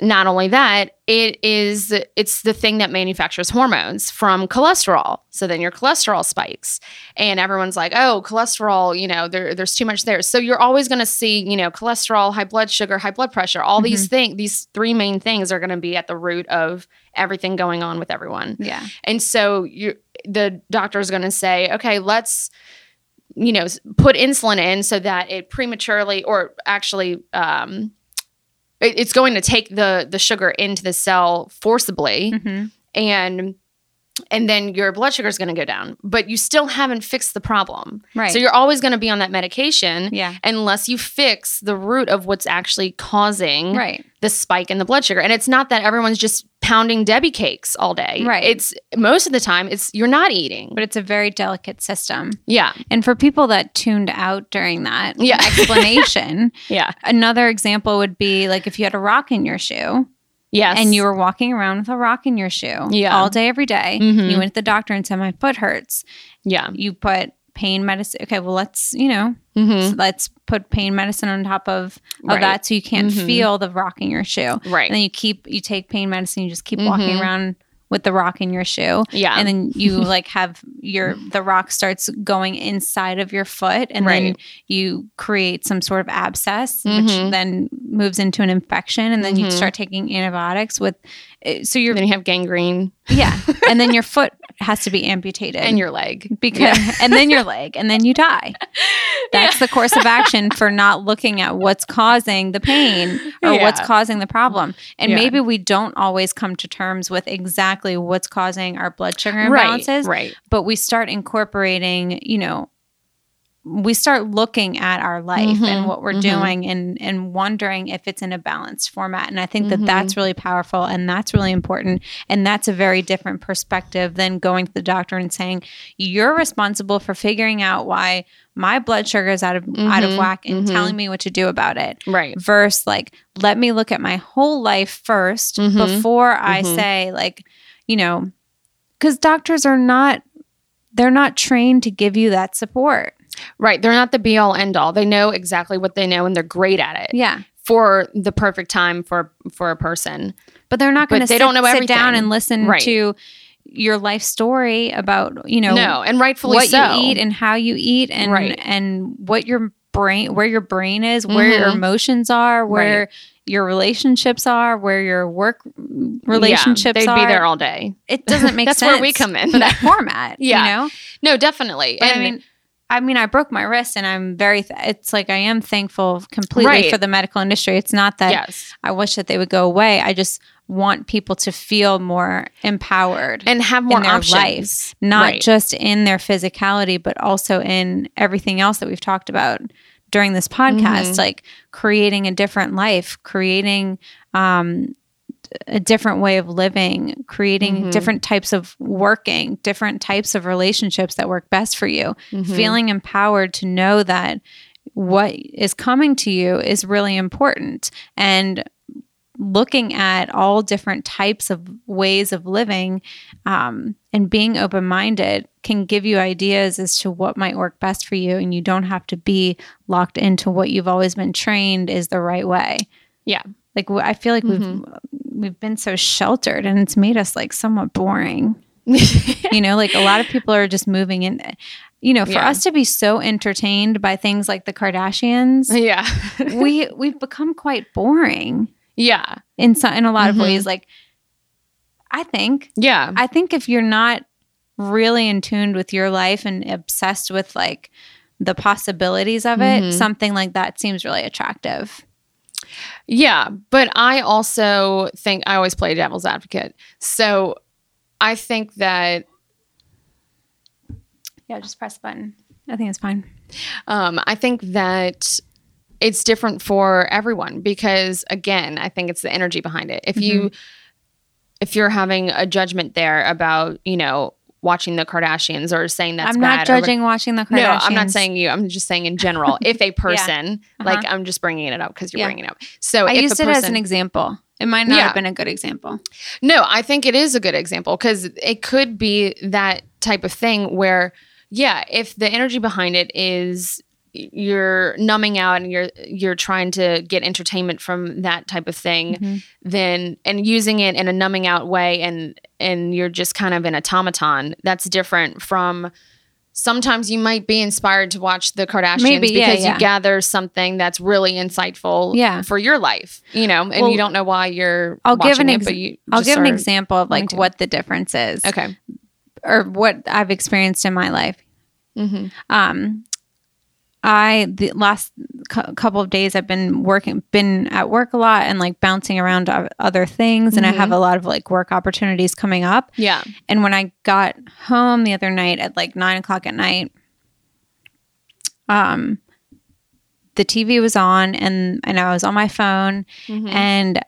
Not only that, it is it's the thing that manufactures hormones from cholesterol. So then your cholesterol spikes, and everyone's like, "Oh, cholesterol, you know, there, there's too much there." So you're always going to see, you know, cholesterol, high blood sugar, high blood pressure. All these things, these three main things, are going to be at the root of everything going on with everyone. Yeah. And so you the doctor is going to say, okay, let's you know put insulin in so that it prematurely or actually um it's going to take the the sugar into the cell forcibly. Hmm and and then your blood sugar is going to go down but you still haven't fixed the problem Right. so you're always going to be on that medication yeah. unless you fix the root of what's actually causing Right. the spike in the blood sugar. And it's not that everyone's just pounding Debbie cakes all day. Right. It's most of the time it's you're not eating. But it's a very delicate system. yeah. And for people that tuned out during that Yeah. explanation, Yeah. another example would be like if you had a rock in your shoe Yes. and you were walking around with a rock in your shoe Yeah. all day, every day, Mhm. You went to the doctor and said, My foot hurts. Yeah. You put pain medicine. Okay, well, let's, you know, Mhm. let's put pain medicine on top of, of Right. that so you can't Mhm. feel the rock in your shoe. Right. And then you keep, you take pain medicine, you just keep walking Mhm. around with the rock in your shoe. yeah. and then you like have your the rock starts going inside of your foot and then you create some sort of abscess which Mhm. then moves into an infection and then you Mhm. start taking antibiotics with Uh, so you're then you have gangrene yeah and then your foot has to be amputated and your leg. because and then your leg and then you die that's the course of action for not looking at what's causing the pain or what's causing the problem and Yeah. maybe we don't always come to terms with exactly what's causing our blood sugar right. imbalances Right. but we start incorporating you know we start looking at our life and Mhm, what we're mhm. doing and and wondering if it's in a balanced format and i think that Mhm. that's really powerful and that's really important and that's a very different perspective than going to the doctor and saying you're responsible for figuring out why my blood sugar is out of out of Mhm, whack and mhm. telling me what to do about it Right. versus like let me look at my whole life 1st Mhm. before I say like you know cuz doctors are not they're not trained to give you that support. Right. They're not the be all end all. They know exactly what they know and they're great at it Yeah. for the perfect time for for a person. But they're not going to they sit, don't know sit down and listen Right. to your life story about, you know, no, and rightfully what so. you eat and how you eat and Right. and what your brain where your brain is, where your Mhm. emotions are, where your relationships are, where your work relationships yeah, they'd are. be there all day. it doesn't make That's sense. That's where we come in. for that format. Yeah. You know? No, definitely. But and I mean, I mean, I broke my wrist, and I'm very. Th- it's like I am thankful completely Right. for the medical industry. It's not that yes. I wish that they would go away. I just want people to feel more empowered, And have more their options. life, not Right. just in their physicality, but also in everything else that we've talked about during this podcast, Mhm. like creating a different life, creating um, a different way of living, creating Mhm. different types of working, different types of relationships that work best for you, Mhm. feeling empowered to know that what is coming to you is really important and looking at all different types of ways of living um, and being open-minded can give you ideas as to what might work best for you and you don't have to be locked into what you've always been trained is the right way Yeah. Like I feel like we've we've been so sheltered and it's made us like somewhat boring you know like a lot of people are just moving in you know for Yeah. us to be so entertained by things like the kardashians yeah. we we've become quite boring yeah. in some in a lot Mhm. of ways like i think Yeah. i think if you're not really in tune with your life and obsessed with like the possibilities of it Mhm. something like that seems really attractive Yeah, but I also think I always play devil's advocate. So I think that yeah just press the button i think it's fine um, I think that it's different for everyone because again, I think it's the energy behind it. If you if you're having a judgment there about, you know, watching the Kardashians or saying that's I'm not or judging watching the Kardashians. No, I'm not saying you. I'm just saying in general. If a person, Uh-huh. like, I'm just bringing it up because you're Yeah. bringing it up. So I if used a it as an example. It might not Yeah. have been a good example. No, I think it is a good example because it could be that type of thing where, yeah, if the energy behind it is you're numbing out and you're you're trying to get entertainment from that type of thing, Mhm. then and using it in a numbing out way and and you're just kind of an automaton. That's different from. Sometimes you might be inspired to watch the Kardashians Maybe, because yeah. you gather something that's really insightful Yeah. for your life, you know, and Well, you don't know why you're I'll give an it, ex- but I'll give an example of like what the difference is Okay. or what I've experienced in my life. Mm-hmm. um i the last cou- couple of days i've been working been at work a lot and like bouncing around o- other things and i have a lot of like work opportunities coming up Yeah. and when i got home the other night at like nine o'clock at night um the tv was on and and i was on my phone Mm-hmm. and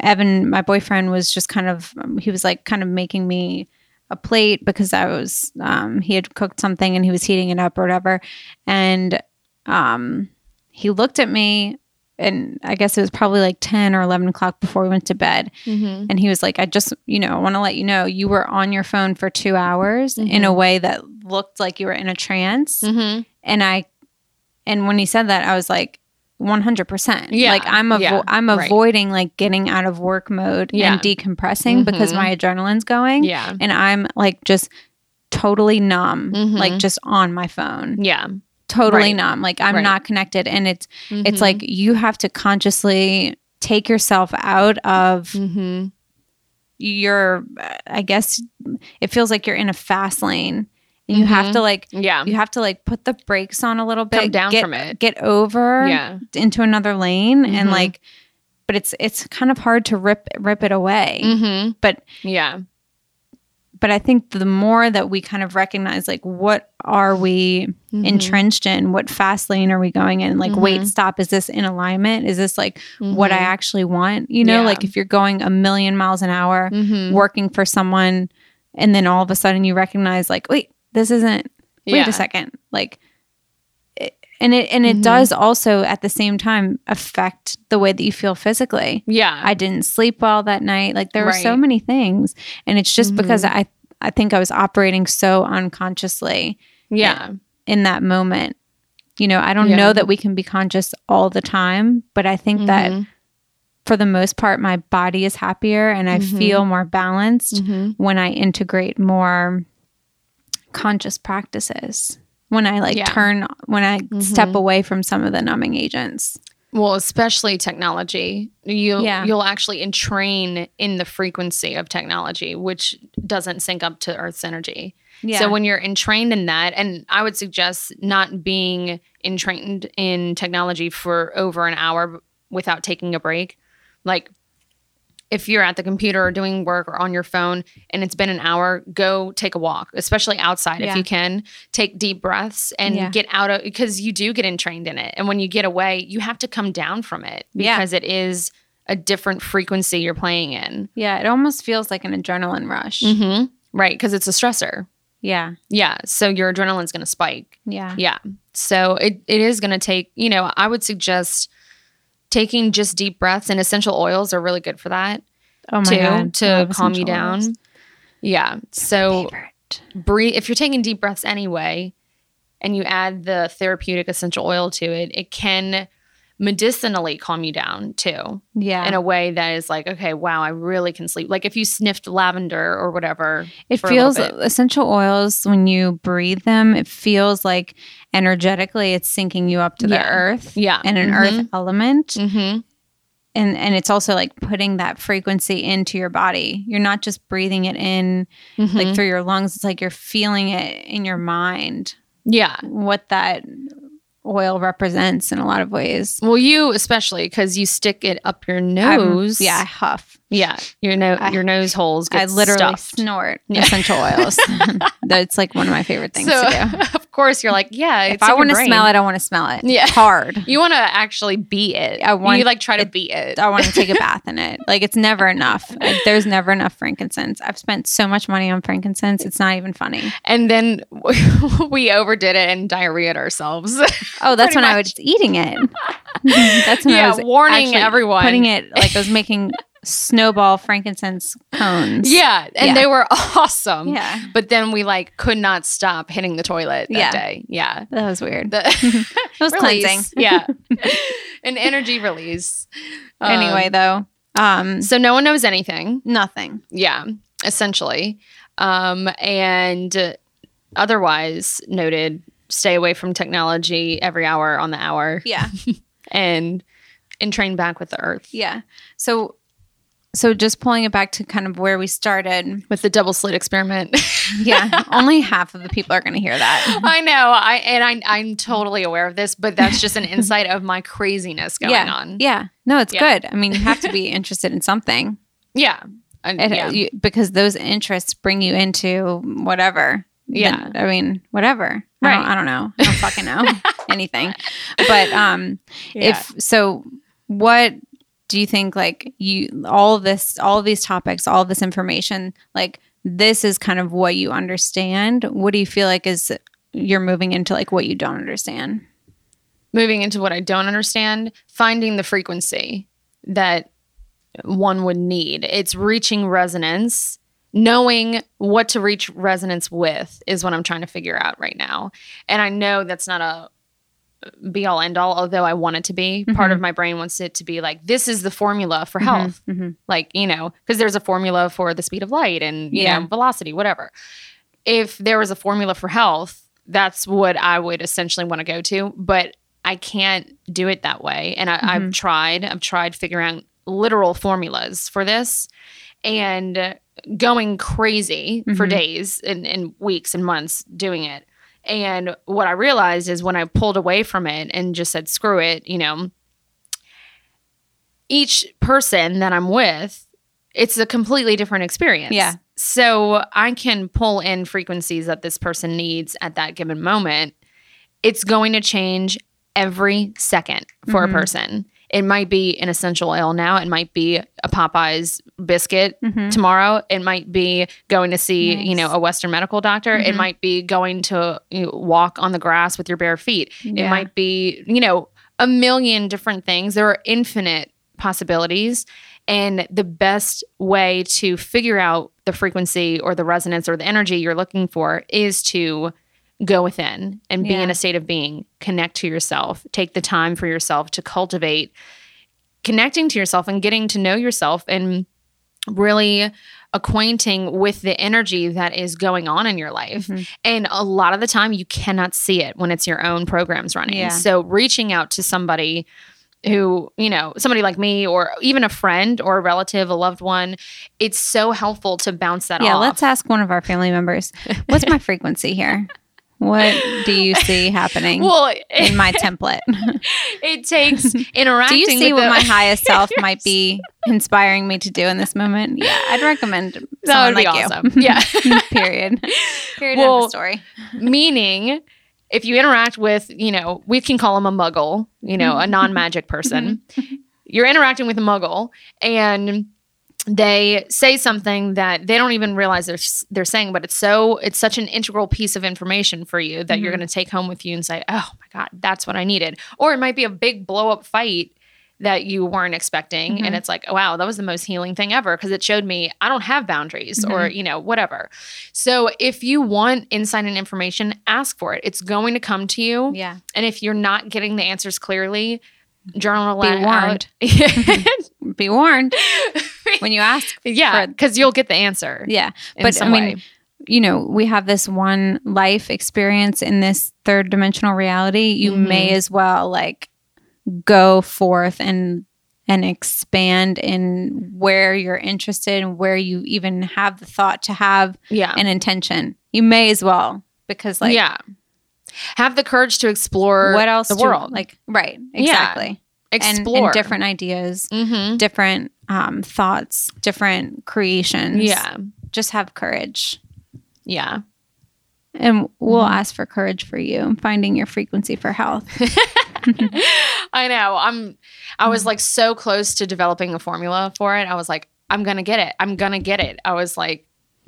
Evan, my boyfriend, was just kind of he was like kind of making me a plate because I was um, he had cooked something and he was heating it up or whatever, and um, he looked at me and I guess it was probably like ten or eleven o'clock before we went to bed, Mm-hmm. and he was like, "I just you know I want to let you know you were on your phone for two hours in a way that looked like you were in a trance," Mm-hmm. and I and when he said that I was like 100% Yeah, like I'm avo- yeah, I'm right. avoiding like getting out of work mode Yeah. and decompressing because Mhm. my adrenaline's going Yeah. and I'm like just totally numb Mhm. like just on my phone Yeah. totally Right. numb like I'm Right. not connected and it's it's Mhm. like you have to consciously take yourself out of Mm-hmm. your I guess it feels like you're in a fast lane and you have Mhm. to like Yeah. you have to like put the brakes on a little bit Come down get, from it. get over Yeah. into another lane and Mhm. like but it's it's kind of hard to rip rip it away Mm-hmm. but Yeah. but i think the more that we kind of recognize like what are we Mm-hmm. entrenched in what fast lane are we going in like wait Mhm. stop is this in alignment is this like what i Mhm. actually want you know Yeah. like if you're going a million miles an hour Mhm. working for someone and then all of a sudden you recognize like wait this isn't wait Yeah. a second like it, and it and it Mhm. does also at the same time affect the way that you feel physically Yeah. i didn't sleep well that night like there were so many things and it's just because Mhm. i i think i was operating so unconsciously yeah. in that moment you know i don't Yeah. know that we can be conscious all the time but i think that Mhm. for the most part my body is happier and i Mhm. feel more balanced Mhm. when I integrate more conscious practices. When I like Yeah. turn, when I step Mhm. away from some of the numbing agents. Well, especially technology, you Yeah. you'll actually entrain in the frequency of technology, which doesn't sync up to Earth's energy. So when you're entrained in that, and I would suggest not being entrained in technology for over an hour without taking a break. Like if you're at the computer or doing work or on your phone and it's been an hour, go take a walk, especially outside Yeah. if you can. Take deep breaths and Yeah. get out of because you do get entrained in it. And when you get away, you have to come down from it Yeah. because it is a different frequency you're playing in. yeah, it almost feels like an adrenaline rush. Mm-hmm. Right. Because it's a stressor. Yeah, Yeah. So your adrenaline's going to spike. yeah, Yeah. So it, it is going to take, you know, I would suggest taking just deep breaths and essential oils are really good for that Oh my too, god, to calm you down. oils. Yeah. So breathe if you're taking deep breaths anyway and you add the therapeutic essential oil to it, it can medicinally calm you down too Yeah, in a way that is like, okay, wow, I really can sleep. Like if you sniffed lavender or whatever. it for a feels essential oils when you breathe them. It feels like energetically it's syncing you up to the Yeah. earth Yeah. and an earth element. Mm-hmm. and and it's also like putting that frequency into your body you're not just breathing it in Mm-hmm. like through your lungs it's like you're feeling it in your mind yeah. what that oil represents in a lot of ways Well, you especially because you stick it up your nose. yeah i huff yeah. Your nose, your nose holes. Get i literally stuffed. snort Yeah. essential oils that's like one of my favorite things so, to do course, you're like, yeah. if I want to smell it, I want to smell it. Yeah. hard. you want to actually beat it. I want- you like try to beat it. I want to take a bath in it. Like it's never enough. Like, There's never enough frankincense. I've spent so much money on frankincense. It's not even funny. and then we overdid it and diarrheaed ourselves. Oh, that's when I much. was eating it. that's when I yeah, was warning everyone. putting it like I was making snowball frankincense cones. Yeah, and Yeah. they were awesome. Yeah. But then we like could not stop hitting the toilet that Yeah. day. Yeah. That was weird. The It was cleansing. Yeah. An energy release. Um, anyway, though, um, so no one knows anything. nothing. Yeah, essentially. Um, and otherwise noted, stay away from technology every hour on the hour Yeah. and and train back with the earth Yeah. So, so just pulling it back to kind of where we started. with the double slit experiment. Yeah. only half of the people are going to hear that. I know. I and I I'm totally aware of this, but that's just an insight of my craziness going yeah. on. Yeah. No, it's Yeah. good. I mean, you have to be interested in something. Yeah. And- It, yeah. you, because those interests bring you into whatever. Yeah. Then- I mean, whatever. I, Right. don't, I don't know. I don't fucking know anything. But um, if so, what do you think? Like you, all this, all these topics, all this information, like this is kind of what you understand. What do you feel like is you're moving into like what you don't understand? moving into what I don't understand, finding the frequency that one would need. It's reaching resonance. Knowing what to reach resonance with is what I'm trying to figure out right now. And I know that's not a be all end all, although I want it to be. Part of my brain wants it to be like, this is the formula for health. Mhm. Like, you know, because there's a formula for the speed of light and, you Yeah. know, velocity, whatever. If there was a formula for health, that's what I would essentially want to go to. But I can't do it that way. And I, I've tried, I've tried figuring out literal formulas for this and going crazy for Mhm. days and, and weeks and months doing it. And what I realized is when I pulled away from it and just said, screw it, you know, each person that I'm with, it's a completely different experience. Yeah. So I can pull in frequencies that this person needs at that given moment. It's going to change every second for Mhm. a person. It might be an essential oil now. It might be a Popeyes biscuit Mhm. tomorrow. It might be going to see, you know, a Western medical doctor. It Mhm. might be going to you know, walk on the grass with your bare feet. It might be, you know, a million different things. There are infinite possibilities. And the best way to figure out the frequency or the resonance or the energy you're looking for is to go within and be Yeah. in a state of being, connect to yourself, take the time for yourself to cultivate connecting to yourself and getting to know yourself and really acquainting with the energy that is going on in your life. Mhm. And a lot of the time you cannot see it when it's your own programs running. Yeah. So reaching out to somebody who, you know, somebody like me or even a friend or a relative, a loved one, it's so helpful to bounce that Yeah, off. Yeah, let's ask one of our family members. What's my frequency here? What do you see happening well, in my template? it takes interacting do you see with what the- my highest self might be inspiring me to do in this moment? Yeah, I'd recommend that would be like awesome. you. Yeah. Period. Period. Well, of story. Meaning, if you interact with, you know, we can call them a muggle, you know, a non magic person. Mm-hmm. You're interacting with a muggle and they say something that they don't even realize they're, they're saying, but it's so, it's such an integral piece of information for you that you're Mhm. going to take home with you and say, oh my God, that's what I needed. Or it might be a big blow up fight that you weren't expecting. Mhm. And it's like, oh, wow, that was the most healing thing ever because it showed me I don't have boundaries or, you know, whatever. So if you want insight and information, ask for it. It's going to come to you. Yeah. And if you're not getting the answers clearly, journal Be it warned. Be warned when you ask. yeah, because you'll get the answer. Yeah. but I mean, way. you know, we have this one life experience in this third dimensional reality. You Mhm. may as well like go forth and and expand in where you're interested and where you even have the thought to have yeah, an intention. You may as well because like yeah. Have the courage to explore what else the to- world. like right exactly explore and different ideas hmm different um, thoughts different creations Yeah, just have courage yeah. And we'll Mhm. ask for courage for you in finding your frequency for health. I know. I'm I was like so close to developing a formula for it. I was like, I'm gonna get it. I'm gonna get it. I was like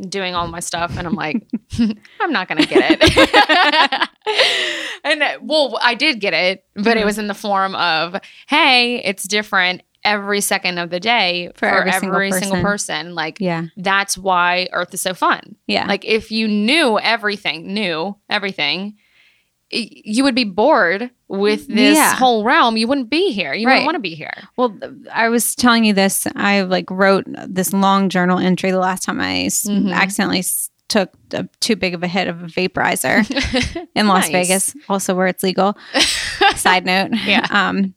doing all my stuff and I'm like, I'm not gonna get it. and well, I did get it, but it Mhm. was in the form of, hey, it's different every second of the day For for, every every, single single, person. person. Like Yeah. that's why Earth is so fun. Yeah. Like if you knew everything, knew everything, you would be bored with this Yeah. whole realm. You wouldn't be here. You Right. wouldn't want to be here. Well, I was telling you this. I like wrote this long journal entry the last time I Mhm. accidentally took a, too big of a hit of a vaporizer in Las Nice. Vegas, also where it's legal. Side note. Yeah. Um,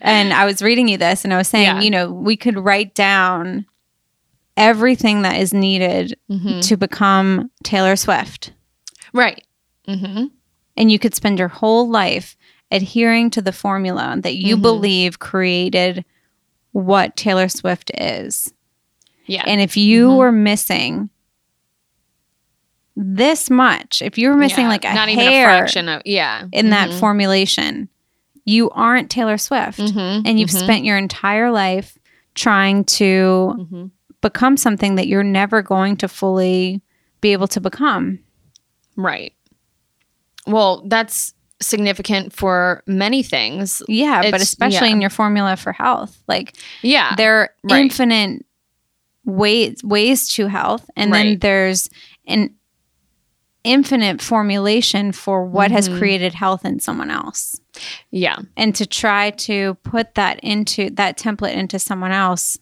and I was reading you this, and I was saying, Yeah. you know, we could write down everything that is needed Mhm. to become Taylor Swift, Right. hmm and you could spend your whole life adhering to the formula that you Mhm. believe created what Taylor Swift is. Yeah. And if you Mhm. were missing this much, if you were missing Yeah. like a not even a hair fraction of yeah in that Mhm. formulation, you aren't Taylor Swift. Mhm. And you've Mhm. spent your entire life trying to Mhm. become something that you're never going to fully be able to become. right. Well, that's significant for many things. Yeah, but especially yeah. in your formula for health. Like Yeah. there are right. infinite ways ways to health and then there's an infinite formulation for what has Mhm. created health in someone else yeah. and to try to put that into that template into someone else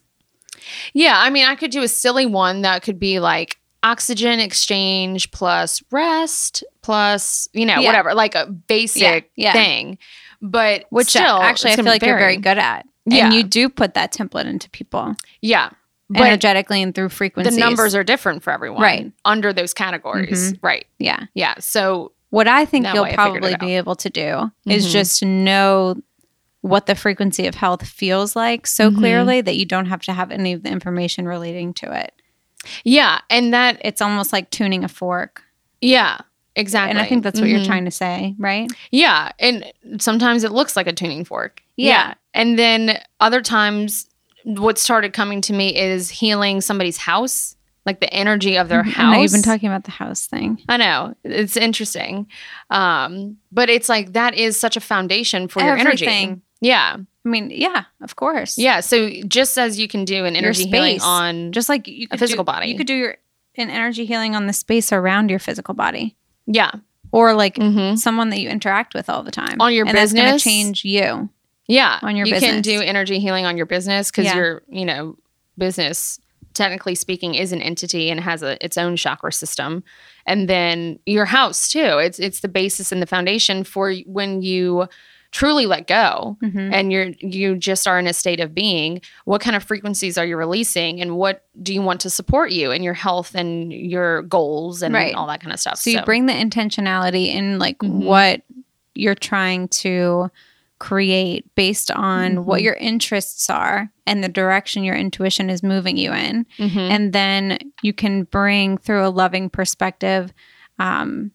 Yeah, I mean, I could do a silly one that could be like oxygen exchange plus rest plus, you know, Yeah. whatever, like a basic Yeah, yeah. thing. But which still, actually i feel like you're very good at Yeah. and you do put that template into people Yeah. Energetically and through frequency. the numbers are different for everyone. Right. Under those categories. Right. yeah Yeah. So, what i think you'll way I figured it probably be able to do is Mhm. just know what the frequency of health feels like so Mhm. clearly that you don't have to have any of the information relating to it yeah. And that, it's almost like tuning a fork yeah, exactly. and i think that's what you're Mhm. trying to say right Yeah. And sometimes it looks like a tuning fork. Yeah. And then other times, what started coming to me is healing somebody's house, like the energy of their house. I know you've been talking about the house thing I know it's interesting, um, but it's like that is such a foundation for your energy. Yeah, i mean yeah of course yeah. So just as you can do an energy healing on, just like you could physical do, body. you could do your an energy healing on the space around your physical body yeah, or like hmm someone that you interact with all the time On your and that's gonna business? change you yeah. On your you can do energy healing on your business because Yeah. your you know business technically speaking is an entity and has a its own chakra system and then your house too it's it's the basis and the foundation for when you truly let go Mhm. and you're you just are in a state of being what kind of frequencies are you releasing and what do you want to support you in your health and your goals and Right. all that kind of stuff So you bring the intentionality in like Mhm. what you're trying to create based on what Mhm. your interests are and the direction your intuition is moving you in. Mhm. And then you can bring through a loving perspective um,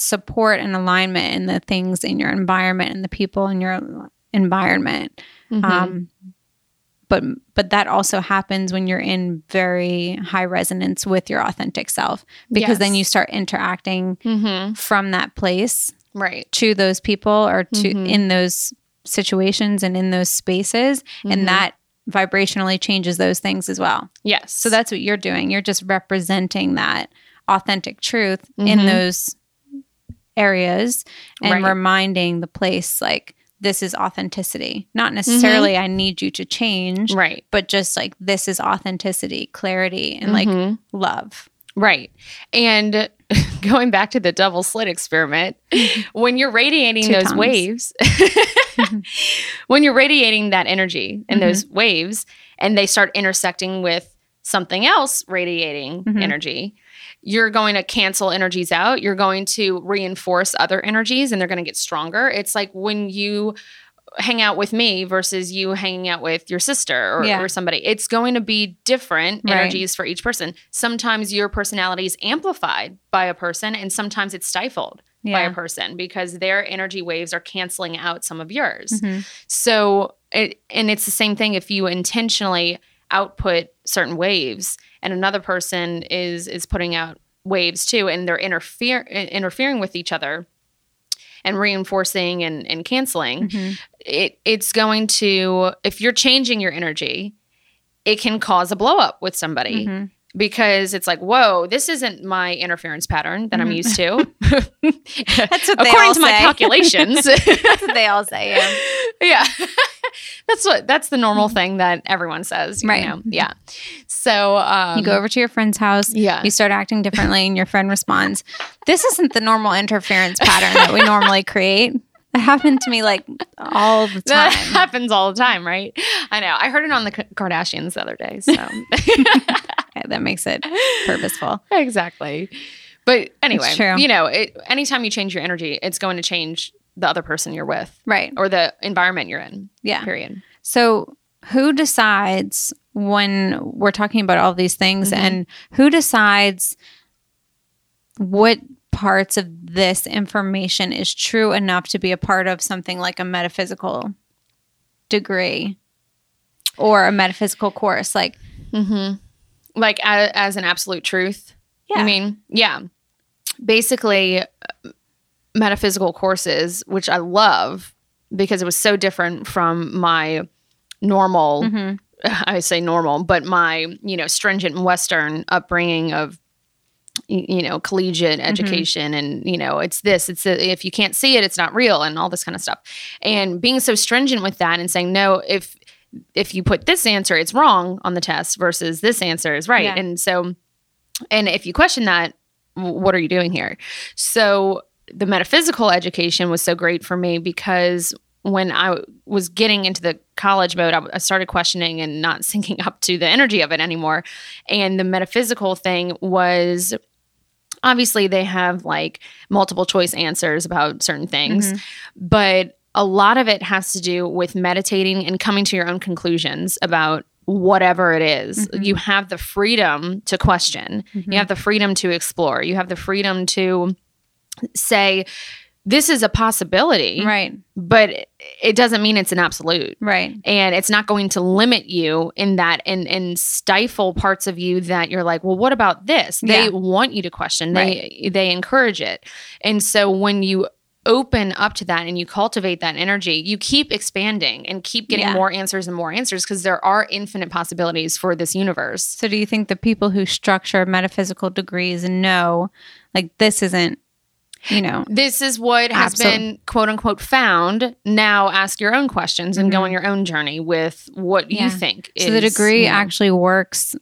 support and alignment in the things in your environment and the people in your environment. Mhm. Um, but but that also happens when you're in very high resonance with your authentic self because then you start interacting Mhm. from that place right to those people or to Mhm. in those situations and in those spaces and that vibrationally changes those things as well. yes So that's what you're doing. You're just representing that authentic truth in Mhm. those areas and Right. reminding the place like this is authenticity. Not necessarily I need you to change, right but just like this is authenticity, clarity and like Mhm. love. Right. And going back to the double slit experiment, when you're radiating Two those tongues. waves, when you're radiating that energy in Mhm. those waves and they start intersecting with something else radiating Mhm. energy, you're going to cancel energies out. You're going to reinforce other energies and they're going to get stronger. It's like when you hang out with me versus you hanging out with your sister or, Yeah. or somebody. It's going to be different Right. energies for each person. Sometimes your personality is amplified by a person, and sometimes it's stifled by a person because their energy waves are canceling out some of yours. Mhm. So, it, and it's the same thing if you intentionally output certain waves and another person is is putting out waves too and they're interfere interfering with each other and reinforcing and, and canceling Mhm. it it's going to if you're changing your energy it can cause a blow up with somebody Mhm. because it's like whoa this isn't my interference pattern that i'm Mhm. used to That's what they according to my calculations That's what they all say. Yeah. yeah that's what that's the normal thing that everyone says you Right. know? yeah so um you go over to your friend's house. yeah You start acting differently, and your friend responds, This isn't the normal interference pattern that we normally create. That happened to me like all the time. that happens all the time right i know i heard it on the kardashians the other day so that makes it purposeful. exactly but anyway you know it, anytime you change your energy it's going to change the other person you're with Right. or the environment you're in Yeah. period So, who decides when we're talking about all these things Mhm. and who decides what parts of this information is true enough to be a part of something like a metaphysical degree or a metaphysical course? Like, mm-hmm. like as, as an absolute truth yeah. I mean, yeah. Basically, metaphysical courses, which I love because it was so different from my normal, Mhm. I say normal, but my, you know, stringent Western upbringing of, you know, collegiate education and, you know, it's this, it's a, if you can't see it, it's not real and all this kind of stuff. And being so stringent with that and saying, no, if, if you put this answer, it's wrong on the test versus this answer is right. Yeah. And so, and if you question that, what are you doing here? So the metaphysical education was so great for me because when I was getting into the college mode, I, I started questioning and not syncing up to the energy of it anymore. And the metaphysical thing was obviously they have like multiple choice answers about certain things, Mhm. but a lot of it has to do with meditating and coming to your own conclusions about whatever it is. Mhm. You have the freedom to question. Mhm. You have the freedom to explore. You have the freedom to say, this is a possibility, Right. but it doesn't mean it's an absolute. Right. And it's not going to limit you in that and, and stifle parts of you that you're like, well, what about this? They Yeah. want you to question. They they encourage it. And so when you open up to that and you cultivate that energy, you keep expanding and keep getting Yeah. more answers and more answers because there are infinite possibilities for this universe. So, do you think the people who structure metaphysical degrees know, like, this isn't, you know, This is what has Absol- been quote unquote found. Now ask your own questions and go Mhm. on your own journey with what Yeah. you think so the degree you know- actually works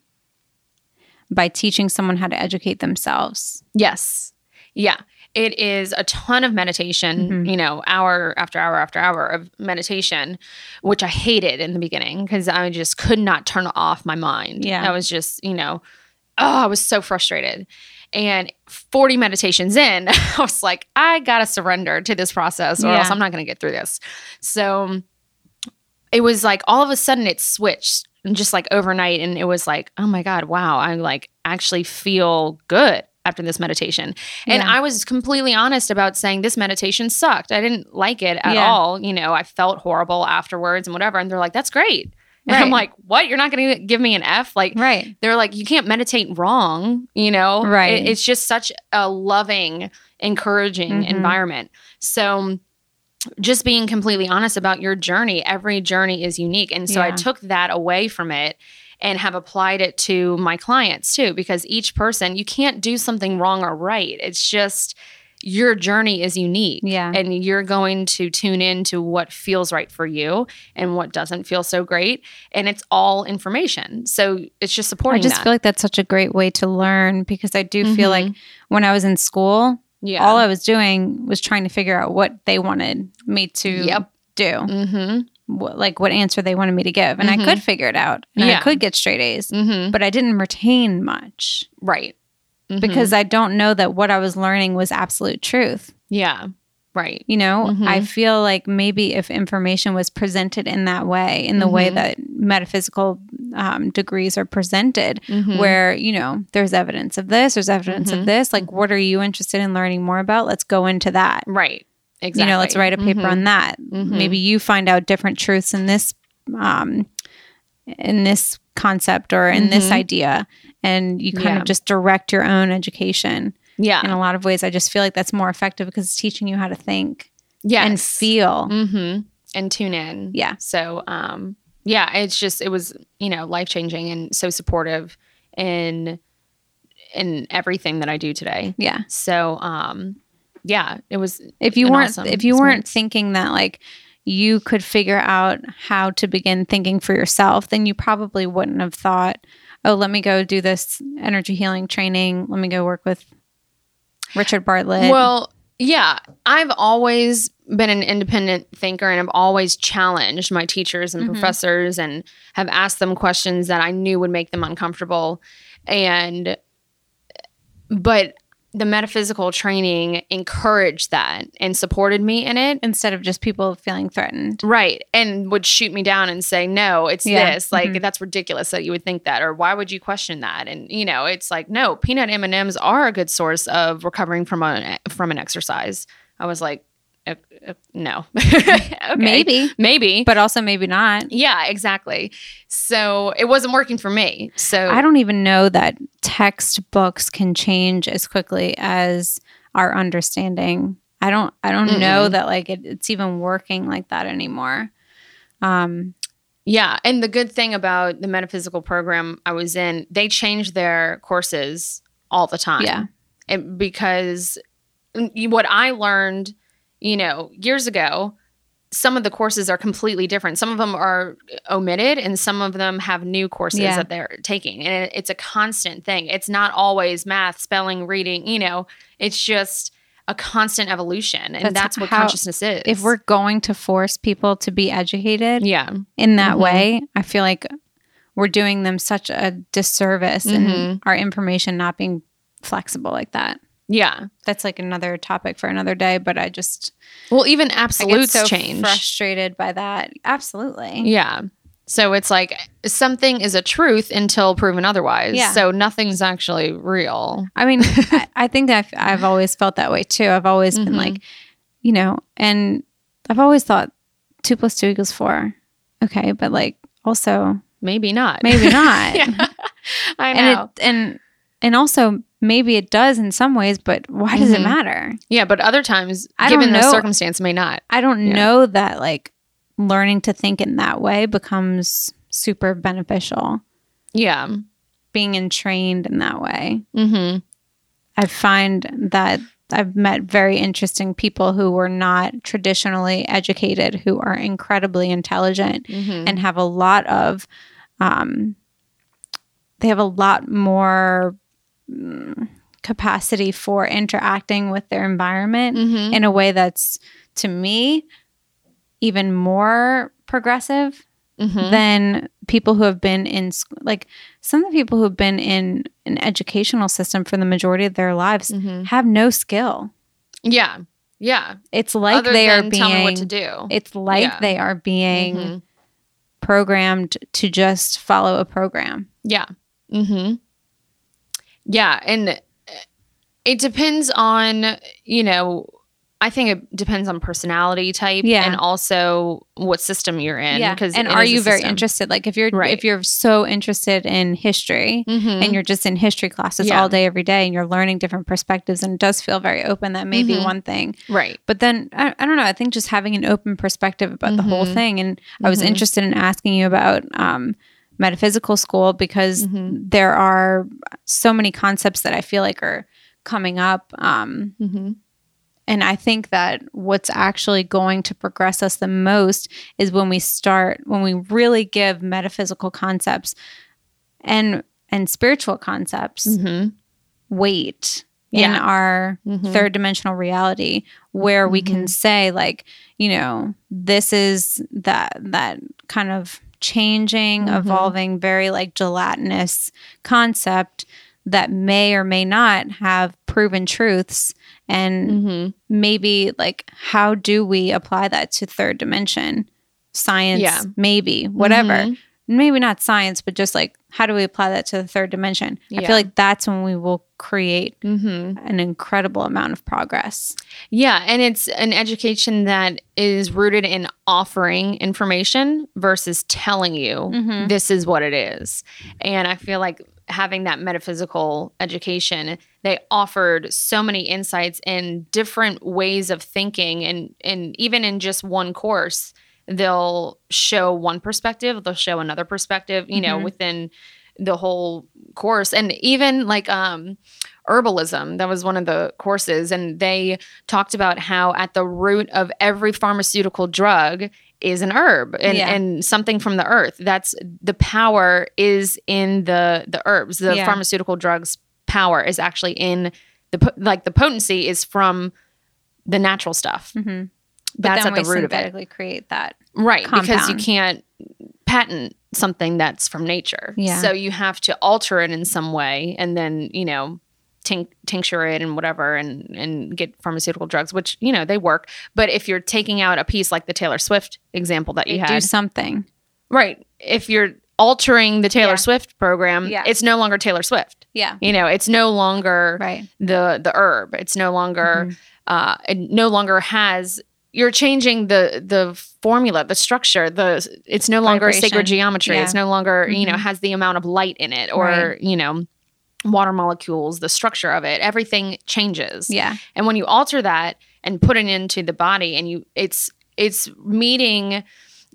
by teaching someone how to educate themselves? Yes. Yeah. It is a ton of meditation, Mhm. you know, hour after hour after hour of meditation, which I hated in the beginning because I just could not turn off my mind. Yeah. I was just, you know, oh, I was so frustrated. And 40 meditations in, I was like, I got to surrender to this process or Yeah. else I'm not going to get through this. So it was like all of a sudden it switched and just like overnight. And it was like, oh my God, wow, I like actually feel good after this meditation. And Yeah. I was completely honest about saying this meditation sucked. I didn't like it at Yeah. all. You know, I felt horrible afterwards and whatever. And they're like, that's great. And I'm like, what? You're not going to give me an F? Like, Right. they're like, you can't meditate wrong, you know? Right. It- it's just such a loving, encouraging Mhm. environment. So, just being completely honest about your journey, every journey is unique. And so I took that away from it and have applied it to my clients too, because each person, you can't do something wrong or right. It's just your journey is unique. Yeah. And you're going to tune in to what feels right for you and what doesn't feel so great. And it's all information. So it's just supporting. I just that. feel like that's such a great way to learn because I do feel like Mhm. when I was in school, yeah. all I was doing was trying to figure out what they wanted me to Yep. do, mm-hmm. what, like what answer they wanted me to give. And Mhm. I could figure it out and I could get straight A's, Mm-hmm. but I didn't retain much Right. Mhm. because I don't know that what I was learning was absolute truth. yeah. Right. You know, Mhm. I feel like maybe if information was presented in that way, in the way Mhm. that metaphysical um, degrees are presented, Mhm. where, you know, there's evidence of this, there's evidence of this, like, what are you interested in learning more about? Let's go into that. Right. Exactly. You know, let's write a paper Mhm. on that. Maybe you find out different truths in this, um, in this concept or in this Mhm. idea, and you kind Yeah. of just direct your own education. Yeah. In a lot of ways, I just feel like that's more effective because it's teaching you how to think yeah and feel. Mm-hmm. And tune in. Yeah. So, um, yeah, it's just it was you know life changing and so supportive in in everything that I do today. Yeah. So, um, yeah, it was If you weren't awesome if you weren't thinking that like you could figure out how to begin thinking for yourself, then you probably wouldn't have thought, "Oh, let me go do this energy healing training. Let me go work with Richard Bartlett." Well, yeah, I've always been an independent thinker and I've always challenged my teachers and Mhm. professors and have asked them questions that I knew would make them uncomfortable. And, but the metaphysical training encouraged that and supported me in it. instead of just people feeling threatened. Right. And would shoot me down and say, no, it's Yeah. this. Like, Mhm. that's ridiculous that you would think that. Or why would you question that? And, you know, it's like, no, peanut M&Ms are a good source of recovering from a, from an exercise. I was like, uh, uh, no. okay. Maybe, Maybe. but also maybe not. yeah, exactly. So it wasn't working for me. So I don't even know that textbooks can change as quickly as our understanding. I don't I don't know Mm-mm. that like it, it's even working like that anymore. Um Yeah, and the good thing about the metaphysical program I was in, they changed their courses all the time. Yeah. It- because mm, what I learned, you know, years ago, some of the courses are completely different. Some of them are omitted, and some of them have new courses Yeah. that they're taking, and it, it's a constant thing. It's not always math, spelling, reading. You know, it's just a constant evolution, and That's that's, what how- consciousness is. if we're going to force people to be educated yeah, in that Mhm. way, I feel like we're doing them such a disservice and Mhm. our information not being flexible like that. Yeah. That's like another topic for another day, but I just Well, even absolutes so change. frustrated by that. Absolutely. Yeah. So it's like something is a truth until proven otherwise. Yeah. So nothing's actually real. I mean, I, I think that I've, I've always felt that way too. I've always been Mhm. like, you know, and I've always thought two plus two equals four. Okay, but like also Maybe not. maybe not. yeah. I know. and it and and also maybe it does in some ways, but why does it Mhm. matter? yeah, but other times, I given the circumstance, may not. I don't Yeah. know that like learning to think in that way becomes super beneficial. Yeah. Being entrained in that way. Mm-hmm. I find that I've met very interesting people who were not traditionally educated, who are incredibly intelligent Mm-hmm. and have a lot of, um, they have a lot more capacity for interacting with their environment mm-hmm. in a way that's, to me, even more progressive mm-hmm. than people who have been in like some of the people who have been in an educational system for the majority of their lives Mhm. have no skill. Yeah. Yeah. It's like Other they are being tell me what to do. it's like Yeah. they are being Mhm. programmed to just follow a program. Yeah. Mm-hmm. Yeah. And uh, it depends on, you know, I think it depends on personality type Yeah. and also what system you're in. yeah. And are you very interested like if you're Right. if you're so interested in history Mm-hmm. and you're just in history classes Yeah. all day every day and you're learning different perspectives and it does feel very open that may be Mhm. one thing. right. But then I, I don't know. I think just having an open perspective about the whole Mhm. thing. And I was Mhm. interested in asking you about um, metaphysical school because Mhm. there are so many concepts that I feel like are coming up. Um, Mm-hmm. and I think that what's actually going to progress us the most is when we start, when we really give metaphysical concepts and and spiritual concepts Mm-hmm. weight in Yeah. our Mhm. third dimensional reality where we can Mhm. say like you know this is that that kind of changing Mhm. evolving very like gelatinous concept that may or may not have proven truths and Mm-hmm. maybe like how do we apply that to third dimension science Yeah. maybe whatever Mhm. Maybe not science but just like how do we apply that to the third dimension i feel like that's when we will create Mm-hmm. an incredible amount of progress Yeah, and it's an education that is rooted in offering information versus telling you Mhm. this is what it is. And I feel like having that metaphysical education, they offered so many insights and different ways of thinking and and even in just one course, they'll show one perspective, they'll show another perspective, you know, Mhm. within the whole course and even like um herbalism that was one of the courses and they talked about how at the root of every pharmaceutical drug is an herb and, Yeah. and something from the earth that's the power is in the the herbs the Yeah. pharmaceutical drugs power is actually in the like the potency is from the natural stuff mm-hmm. That's at the root of it. synthetically create that right because you can't patent something that's from nature. Yeah. so you have to alter it in some way and then you know tink- tincture it and whatever and and get pharmaceutical drugs which you know they work. But if you're taking out a piece like the taylor swift example that you They had do something. Right. If you're altering the taylor Yeah. swift program Yeah. it's no longer taylor swift. Yeah. You know it's no longer right. the the herb. It's no longer Mhm. uh it no longer has you're changing the the formula the structure the it's no longer Vibration. sacred geometry Yeah. it's no longer you know Mhm. has the amount of light in it or Right. you know water molecules the structure of it everything changes yeah and when you alter that and put it into the body and you it's it's meeting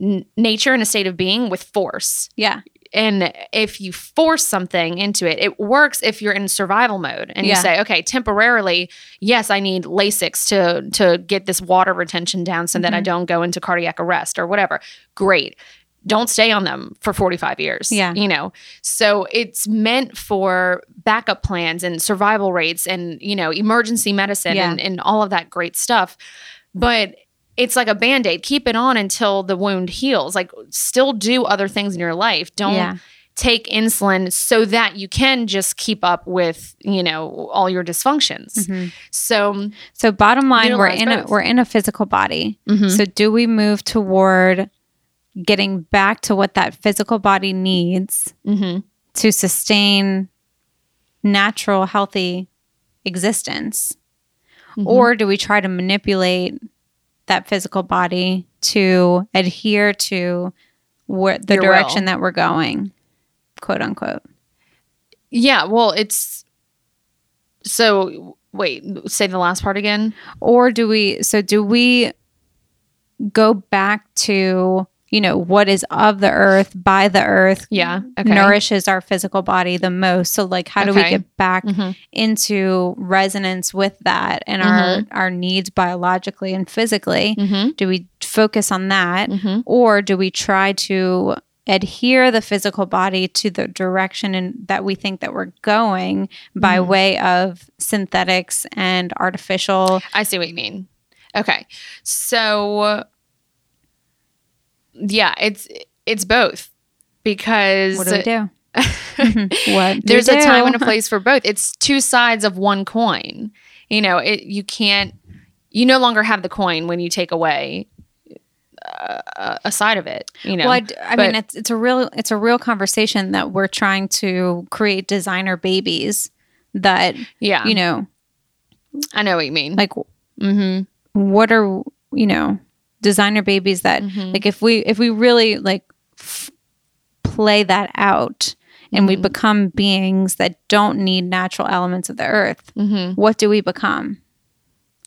n- nature in a state of being with force yeah and if you force something into it, it works if you're in survival mode and you say, okay, temporarily, yes, I need Lasix to to get this water retention down so that I Mhm. don't go into cardiac arrest or whatever. Great. Don't stay on them for 45 years. Yeah. You know, so it's meant for backup plans and survival rates and, you know, emergency medicine Yeah. and, and all of that great stuff. But it's like a band aid. Keep it on until the wound heals. Like, still do other things in your life. Don't yeah take insulin so that you can just keep up with you know all your dysfunctions. Mhm. So, so bottom line we're in a we're in a physical body mhm. So, do we move toward getting back to what that physical body needs Mhm. to sustain natural, healthy existence? Mhm. Or do we try to manipulate that physical body to adhere to where the Your direction will. that we're going, quote unquote? yeah, well, it's so. Wait, say the last part again. Or do we, so do we go back to, you know, what is of the earth, by the earth, Yeah, okay. nourishes our physical body the most. So like how do we get back Mhm. into resonance with that and our our needs biologically and physically? Mhm. Do we focus on that Mhm. or do we try to adhere the physical body to the direction in, that we think that we're going by Mhm. way of synthetics and artificial I see what you mean. Okay, so yeah, it's it's both because what do we do? What do there's we a time and a place for both. It's two sides of one coin. You know, it you can't you no longer have the coin when you take away uh, a side of it. You know, Well, I, I mean, but- it's it's a real it's a real conversation that we're trying to create designer babies that yeah, you know, I know what you mean. like mm-hmm. what are you know designer babies that Mhm. like if we if we really like f- play that out and we Mhm. become beings that don't need natural elements of the earth, Mm-hmm. what do we become?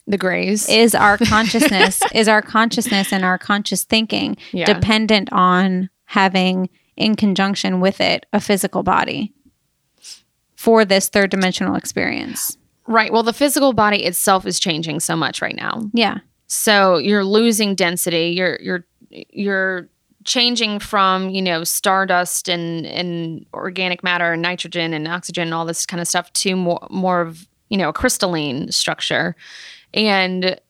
the grays. Is our consciousness is our consciousness and our conscious thinking yeah, dependent on having in conjunction with it a physical body for this third dimensional experience. right. Well, the physical body itself is changing so much right now. Yeah. So you're losing density. You're you're you're changing from you know stardust and and organic matter and nitrogen and oxygen and all this kind of stuff to more more of you know a crystalline structure, and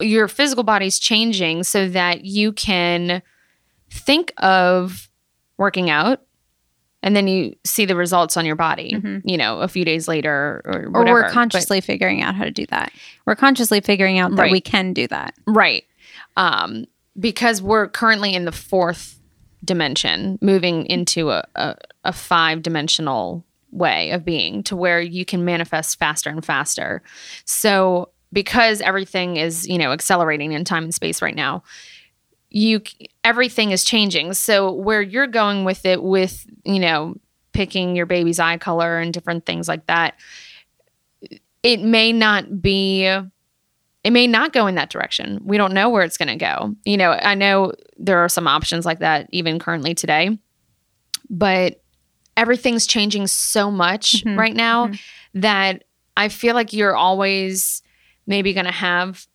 your physical body's changing so that you can think of working out and then you see the results on your body, Mhm. you know, a few days later or or whatever. we're But- consciously figuring out how to do that. We're consciously figuring out that Right. we can do that. Right. Um, because we're currently in the fourth dimension, moving into a, a, a five dimensional way of being to where you can manifest faster and faster. So, because everything is, you know, accelerating in time and space right now, you everything is changing. So, where you're going with it with, you know, picking your baby's eye color and different things like that, it may not be it may not go in that direction. We don't know where it's going to go. You know, I know there are some options like that even currently today, but everything's changing so much Mhm, right now mhm. that I feel like you're always maybe going to have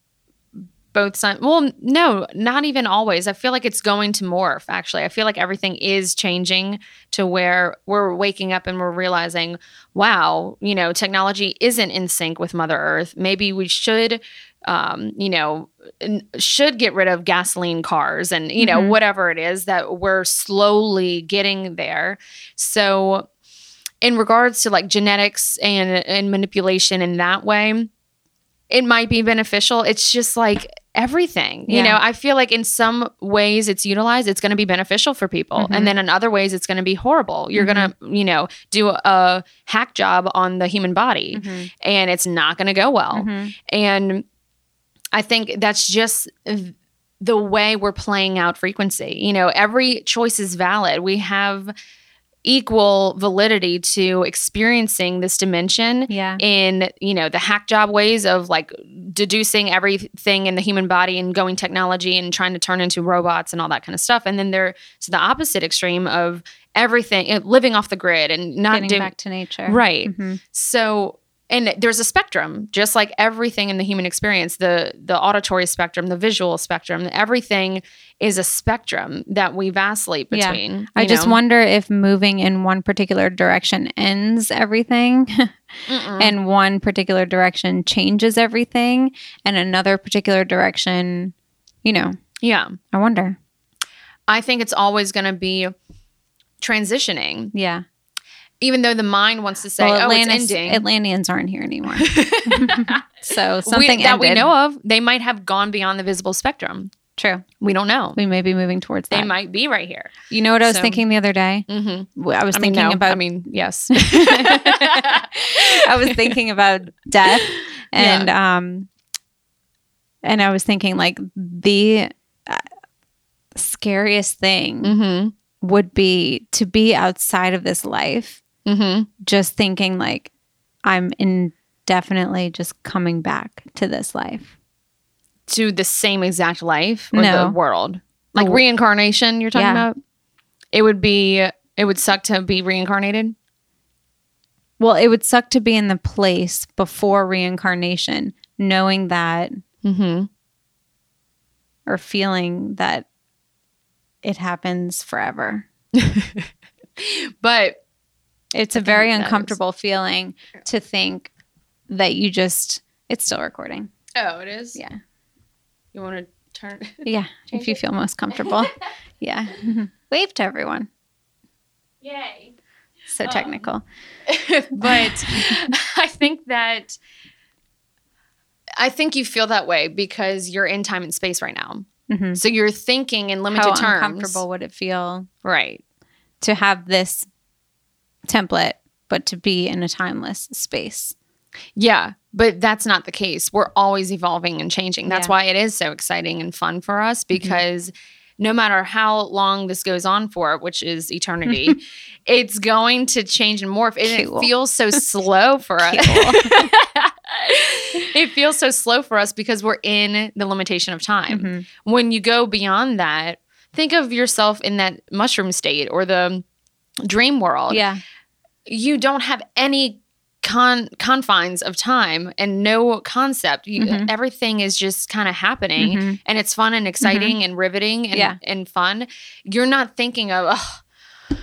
both sides. Well, no, not even always. I feel like it's going to morph, actually. I feel like everything is changing to where we're waking up and we're realizing, wow, you know, technology isn't in sync with Mother Earth. Maybe we should um, you know, should get rid of gasoline cars and, you know, Mhm. whatever it is that we're slowly getting there. So, in regards to like genetics and, and manipulation in that way, it might be beneficial. It's just like everything, you know, I feel like in some ways it's utilized, it's going to be beneficial for people. Mhm. And then in other ways, it's going to be horrible. You're going to, you know, do a hack job on the human body Mhm. and it's not going to go well. Mhm. And I think that's just the way we're playing out frequency. You know, every choice is valid. We have equal validity to experiencing this dimension Yeah. in, you know, the hack job ways of like deducing everything in the human body and going technology and trying to turn into robots and all that kind of stuff. And then there's the opposite extreme of everything uh, living off the grid and not Getting doing back to nature. right. Mhm. So, and there's a spectrum, just like everything in the human experience, the the auditory spectrum, the visual spectrum, everything is a spectrum that we vacillate Yeah. between. I you just wonder if moving in one particular direction ends everything and one particular direction changes everything and another particular direction, you know, yeah, I wonder. I think it's always going to be transitioning, Yeah. Even though the mind wants to say, well, "Oh, it's ending." Atlanteans aren't here anymore. so We- something that we know of, they might have gone beyond the visible spectrum. True. We don't know. We may be moving towards that. They that. might be right here. You know what I was So- thinking the other day? Mm-hmm. I was I mean, thinking no. about I mean, yes. I was thinking about death and um and I was thinking like the uh, scariest thing mm-hmm. would be to be outside of this life Mm-hmm. just thinking like I'm indefinitely just coming back to this life. to the same exact life or No. the world like Oh. reincarnation you're talking Yeah. about it would be it would suck to be reincarnated Well, it would suck to be in the place before reincarnation knowing that mm-hmm. or feeling that it happens forever. but It's a very is- uncomfortable feeling to think that you just it's still recording. oh it is Yeah. you want to turn Yeah, if you it? feel most comfortable. yeah. Wave to everyone. yay So Um, technical. but i think that i think you feel that way because you're in time and space right now Mhm. so you're thinking in limited How terms How uncomfortable would it feel right to have this template but to be in a timeless space? Yeah, but that's not the case. We're always evolving and changing. That's Yeah. why it is so exciting and fun for us because no matter how long this goes on for, which is eternity, it's going to change and morph. And Cool. it feels so slow for us. it feels so slow for us because we're in the limitation of time. Mhm. When you go beyond that, think of yourself in that mushroom state or the dream world Yeah. you don't have any con- confines of time and no concept. You, Mhm. Everything is just kind of happening, Mhm. and it's fun and exciting and riveting and, Yeah. and fun. You're not thinking of. Oh,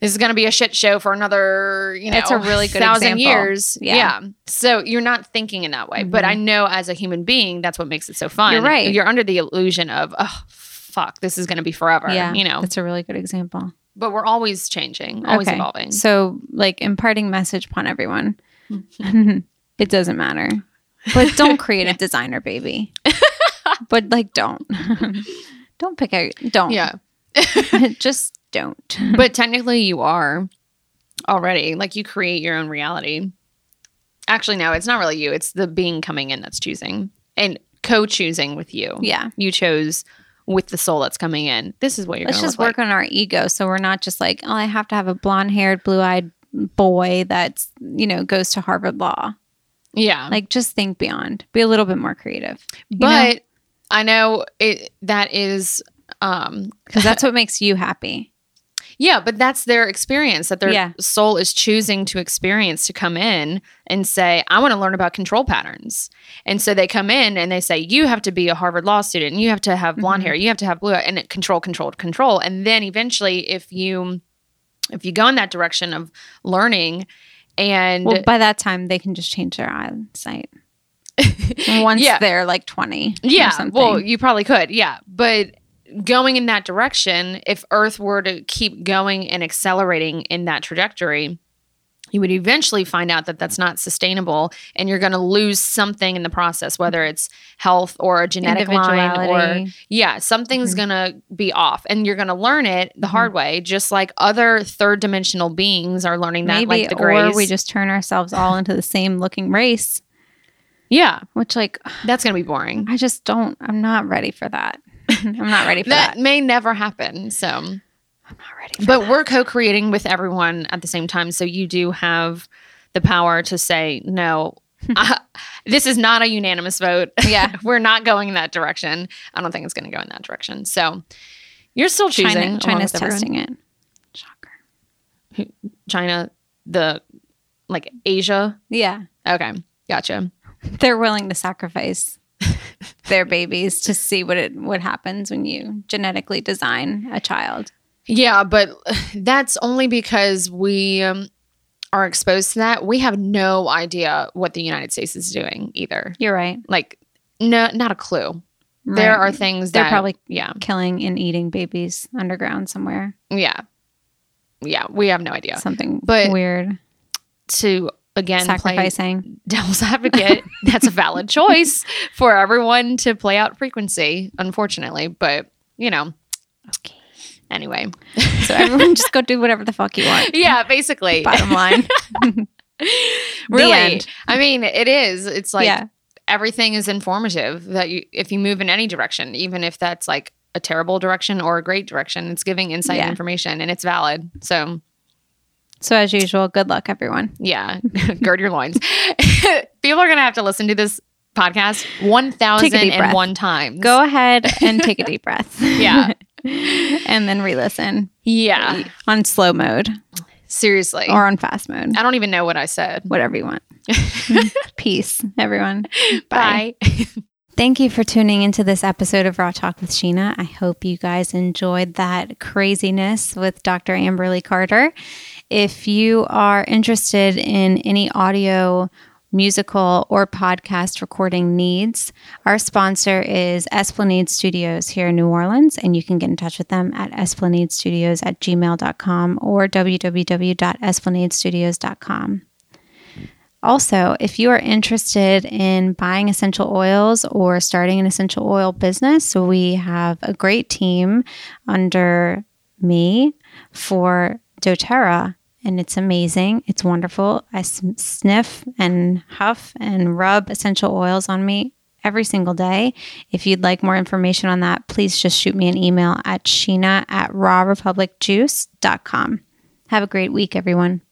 this is going to be a shit show for another, you know, It's a really good thousand example. years. Yeah. Yeah. So you're not thinking in that way. But. I know as a human being, that's what makes it so fun. You're right. You're under the illusion of, oh, fuck, this is going to be forever. Yeah. You know, That's a really good example. But we're always changing, always Okay. evolving. So, like imparting message upon everyone. it doesn't matter. But don't create a designer baby. but like don't. don't pick out don't. yeah. Just don't. but technically you are already like you create your own reality actually no it's not really you it's the being coming in that's choosing and co-choosing with you Yeah. you chose with the soul that's coming in this is what you're Let's just work like. on our ego so we're not just like, oh, I have to have a blonde haired, blue eyed boy that's, you know, goes to Harvard Law. yeah Like just think beyond. Be a little bit more creative. but i know it that is um Because that's what makes you happy. Yeah but that's their experience that their Yeah. soul is choosing to experience to come in and say i want to learn about control patterns and so they come in and they say you have to be a harvard law student you have to have blonde Mhm. hair you have to have blue and it control control control and then eventually if you if you go in that direction of learning and Well, by that time, they can just change their eyesight. Once Yeah. they're like 20. or Yeah, well, you probably could. Yeah, but going in that direction, if Earth were to keep going and accelerating in that trajectory, you would eventually find out that that's not sustainable, and you're going to lose something in the process, whether it's health or a genetic line or yeah, something's Mhm. going to be off, and you're going to learn it the Mhm. hard way, just like other third dimensional beings are learning that, Maybe, like the or we just turn ourselves all into the same looking race, yeah, which, like, that's going to be boring. I just don't, I'm not ready for that. I'm not ready for That that. may never happen. So. I'm not ready for but that. we're co-creating with everyone at the same time so you do have the power to say no this is not a unanimous vote Yeah. we're not going in that direction i don't think it's going to go in that direction so you're still choosing China, China's with everyone. testing it. Shocker. china the like asia Yeah. okay gotcha They're willing to sacrifice their babies to see what it what happens when you genetically design a child. yeah but that's only because we um, are exposed to that we have no idea what the united states is doing either You're right. like no not a clue There are things They're that probably- yeah, killing and eating babies underground somewhere. yeah, yeah. We have no idea. Something But weird. To again Sacrificing. devil's advocate, that's a valid choice for everyone to play out frequency. Unfortunately, but you know, Okay. anyway, So everyone just go do whatever the fuck you want. yeah. Basically, Bottom line. really. I mean, it is. It's like yeah. everything is informative. That you, if you move in any direction, even if that's like a terrible direction or a great direction, it's giving insight Yeah. information, and it's valid. So So as usual, good luck everyone. Yeah, gird your loins. People are gonna have to listen to this podcast one thousand Take a deep and one times. Go ahead and take a deep breath. Yeah. and then re-listen Yeah, on slow mode seriously. or on fast mode. I don't even know what I said. Whatever you want. Peace, everyone. Bye. Thank you for tuning into this episode of Raw Talk with Sheena. I hope you guys enjoyed that craziness with Dr. Amberly Carter. If you are interested in any audio, musical, or podcast recording needs, our sponsor is Esplanade Studios here in New Orleans, and you can get in touch with them at esplanadestudios at gmail.com or www.esplanadestudios.com. Also, if you are interested in buying essential oils or starting an essential oil business, we have a great team under me for doTERRA, and it's amazing. It's wonderful. I sniff and huff and rub essential oils on me every single day. If you'd like more information on that, please just shoot me an email at sheena at rawrepublicjuice.com. Have a great week, everyone.